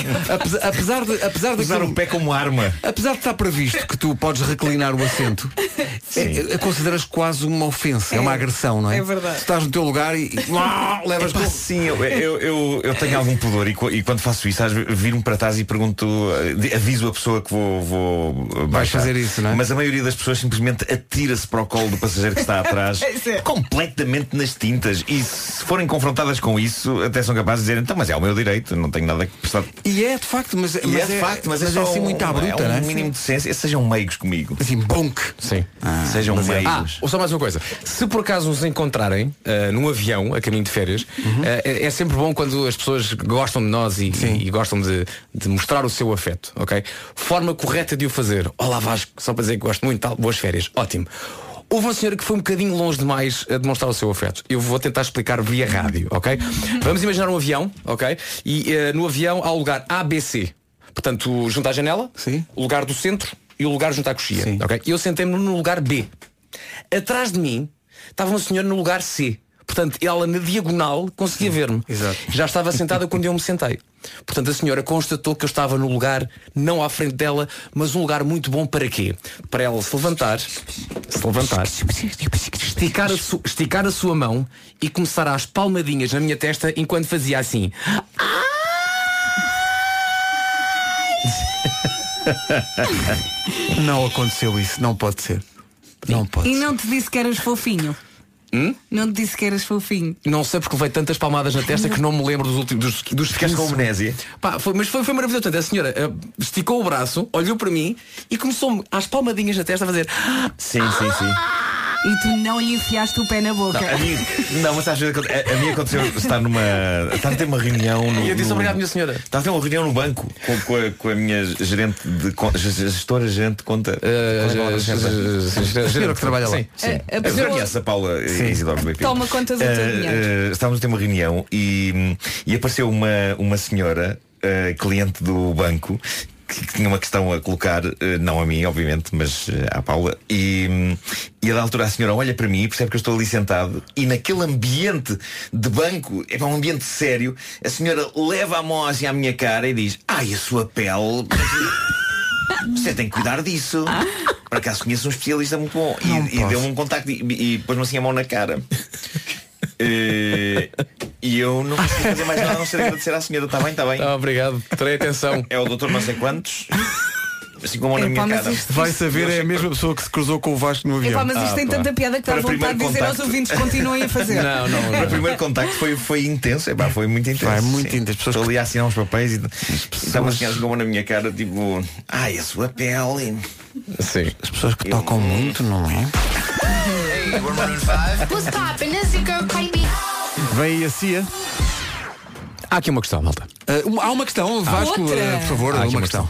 apesar, de apesar de Usar o pé como arma. Apesar de estar previsto que tu podes reclinar o assento, é, é, consideras quase uma ofensa, é, uma agressão, não é? é verdade. Tu estás no teu lugar e, e [laughs] uau, levas Epá, sim, eu, eu, eu, eu tenho algum pudor e, e quando faço isso, às vezes viro-me para trás e pergunto, eh, aviso a pessoa que vou, vou baixar. fazer isso, não é? Mas a maioria das pessoas simplesmente atira-se para o colo do passageiro que está atrás, [laughs] Isso é. completamente nas tintas. E se forem confrontadas com isso, até são capazes de dizer, então, mas é o meu direito, não tenho nada que prestar. E é de facto, mas, E mas é de facto, mas, é, só assim um- muito à bruta, é um não é? mínimo de ciência. Sejam meigos comigo. Assim, bonk. Sim. Sejam Ah, meigos. ou só mais uma coisa. Se por acaso nos encontrarem ah, num avião a caminho de férias, ah, é, é sempre bom quando as pessoas gostam de nós e, e gostam de, de mostrar o seu afeto, ok? Forma correta de o fazer. Olá Vasco, só para dizer que gosto muito, tal, boas férias. Ótimo. Houve uma senhora que foi um bocadinho longe demais a demonstrar o seu afeto. Eu vou tentar explicar via rádio, ok? Vamos imaginar um avião, ok? E ah, no avião há o lugar ABC. Portanto, junto à janela, Sim. o lugar do centro e o lugar junto à coxia. Sim. ok? E eu sentei-me no lugar B. Atrás de mim estava uma senhora no lugar C. Portanto, ela na diagonal conseguia ver-me. exato. Já estava sentada quando eu me sentei. Portanto, a senhora constatou que eu estava no lugar, não à frente dela, mas um lugar muito bom para quê? Para ela se levantar, se levantar, esticar a, su- esticar a sua mão e começar às palmadinhas na minha testa enquanto fazia assim. Não aconteceu isso, não pode ser. Não pode E ser. não te disse que eras fofinho. Não te disse que eras fofinho. Não sei porque levei tantas palmadas na testa que não me lembro dos últimos dos, dos Ficaste com 15 amnésia. Pá, foi- mas foi, foi maravilhoso. Portanto, a senhora eh, esticou o braço, olhou para mim e começou-me às palmadinhas na testa a fazer. Sim, sim, sim. E tu não lhe enfiaste o pé na boca. A mim, não, mas às vezes a, a mim aconteceu estar numa. Estar a ter uma reunião no. E eu disse no- obrigado, minha senhora. Estava a ter uma reunião no banco com, com, a, com a minha gerente de conta, gestora gerente de conta. Eh, Qual é a palavra certa? A senhora que trabalha lá. Sim, sim. A- a A senhora pessoa- conhece a Paula Isidoro do. Toma conta do teu Eh, dinheiro. eh, estávamos a ter uma reunião e, e apareceu uma, uma senhora, eh, cliente do banco, que, tinha uma questão a colocar, eh, não a mim, obviamente, mas eh, à Paula. E, e a da altura a senhora olha para mim e percebe que eu estou ali sentado e naquele ambiente de banco, é para um ambiente sério, a senhora leva a mão assim à minha cara e diz, ai, a sua pele. [laughs] Você tem que cuidar disso. Por acaso conheço um especialista muito bom. Não E, e deu-me um contacto e, e pôs-me assim a mão na cara. [laughs] Eh, e eu não consegui fazer mais nada a não ser agradecer à senhora. Está bem, está bem. Ah, obrigado, terei atenção. É o doutor não sei quantos. Assim com a mão na minha cara. isto- Vai saber, é a mesma pessoa que se cruzou com o Vasco no avião. Epá, mas isto Ah, tem pá. tanta piada que dá Para vontade de dizer aos ouvintes continuem a fazer. Não, não, O não. meu primeiro contacto foi, foi intenso, epá, foi muito intenso. Vai, muito intenso. Pessoas Estou que- ali a assinar uns papéis e e estava assim assim com a mão na minha cara, tipo, ai, a sua pele. Sim. As pessoas que tocam muito, não é? What's poppin'? This your girl Cardi Vem aí a CIA. Há aqui uma questão, malta. Ah, uma- há uma questão, Vasco, outra? ah, por favor, Há aqui uma uma questão.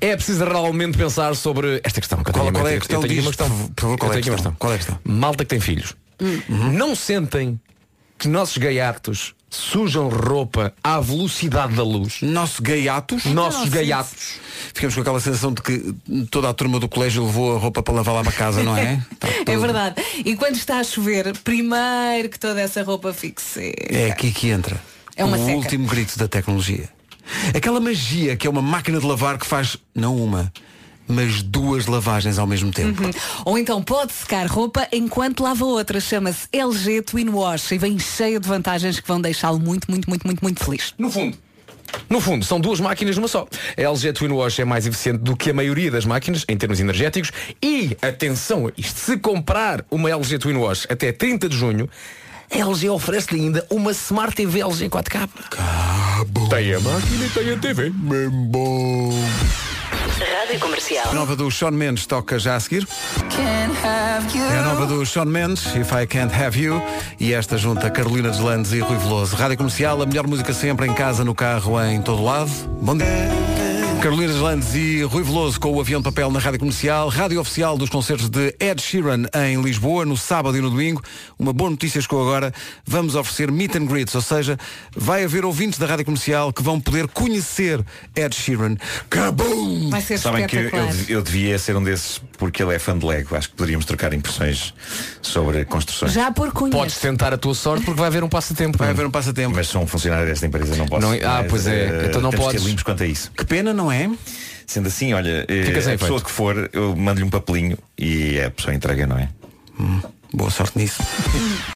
É preciso realmente pensar sobre esta questão. Que eu Qual- tenho em qual é a mente. questão? Eu tenho aqui uma Diz, questão. por favor, qual Eu é a tenho aqui uma questão? Qual é a questão? Malta que tem filhos. Não sentem que nossos gaiatos sujam roupa à velocidade da luz? Nosso gaiatos. Nossos não gaiatos. ficamos com aquela sensação de que toda a turma do colégio levou a roupa para lavar lá uma casa, não é? [laughs] Tá É verdade. E quando está a chover, primeiro que toda essa roupa fique seca. É aqui que entra. É uma o seca. último grito da tecnologia. Aquela magia que é uma máquina de lavar que faz não uma, mas duas lavagens ao mesmo tempo. Uhum. Ou então pode secar roupa enquanto lava outra. Chama-se LG Twin Wash e vem cheia de vantagens que vão deixá-lo muito, muito, muito, muito, muito feliz. No fundo. No fundo, são duas máquinas numa só. A LG Twin Wash é mais eficiente do que a maioria das máquinas em termos energéticos e, atenção a isto, se comprar uma LG Twin Wash até 30 de junho, a LG oferece-lhe ainda uma Smart TV LG 4K. Tem a máquina e tem a TV. Bem bom. Rádio Comercial. A nova do Sean Mendes toca já a seguir. É a nova do Sean Mendes, If I Can't Have You. E esta junta Carolina Deslandes e Rui Veloso. Rádio Comercial, a melhor música sempre em casa, no carro, em todo lado. Bom dia. Carolina Deslandes e Rui Veloso com o avião de papel na Rádio Comercial, rádio oficial dos concertos de Ed Sheeran em Lisboa, no sábado e no domingo. Uma boa notícia chegou agora. Vamos oferecer meet and greets, ou seja, vai haver ouvintes da Rádio Comercial que vão poder conhecer Ed Sheeran. Kabum! Vai ser Sabem que eu, eu, devia ser um desses porque ele é fã de Lego. Acho que poderíamos trocar impressões sobre construções. Já por cunhas. Podes tentar a tua sorte porque vai haver um passatempo. Vai haver um passatempo. Mas sou um funcionário desta empresa, não posso. Não- ah, pois é. eh, Então não podes. ser limpos quanto a isso. Que pena, não é? Sendo assim, olha, eh, Fica sem a pessoa efeito. que for, eu mando-lhe um papelinho e a pessoa entrega, não é? Boa sorte nisso.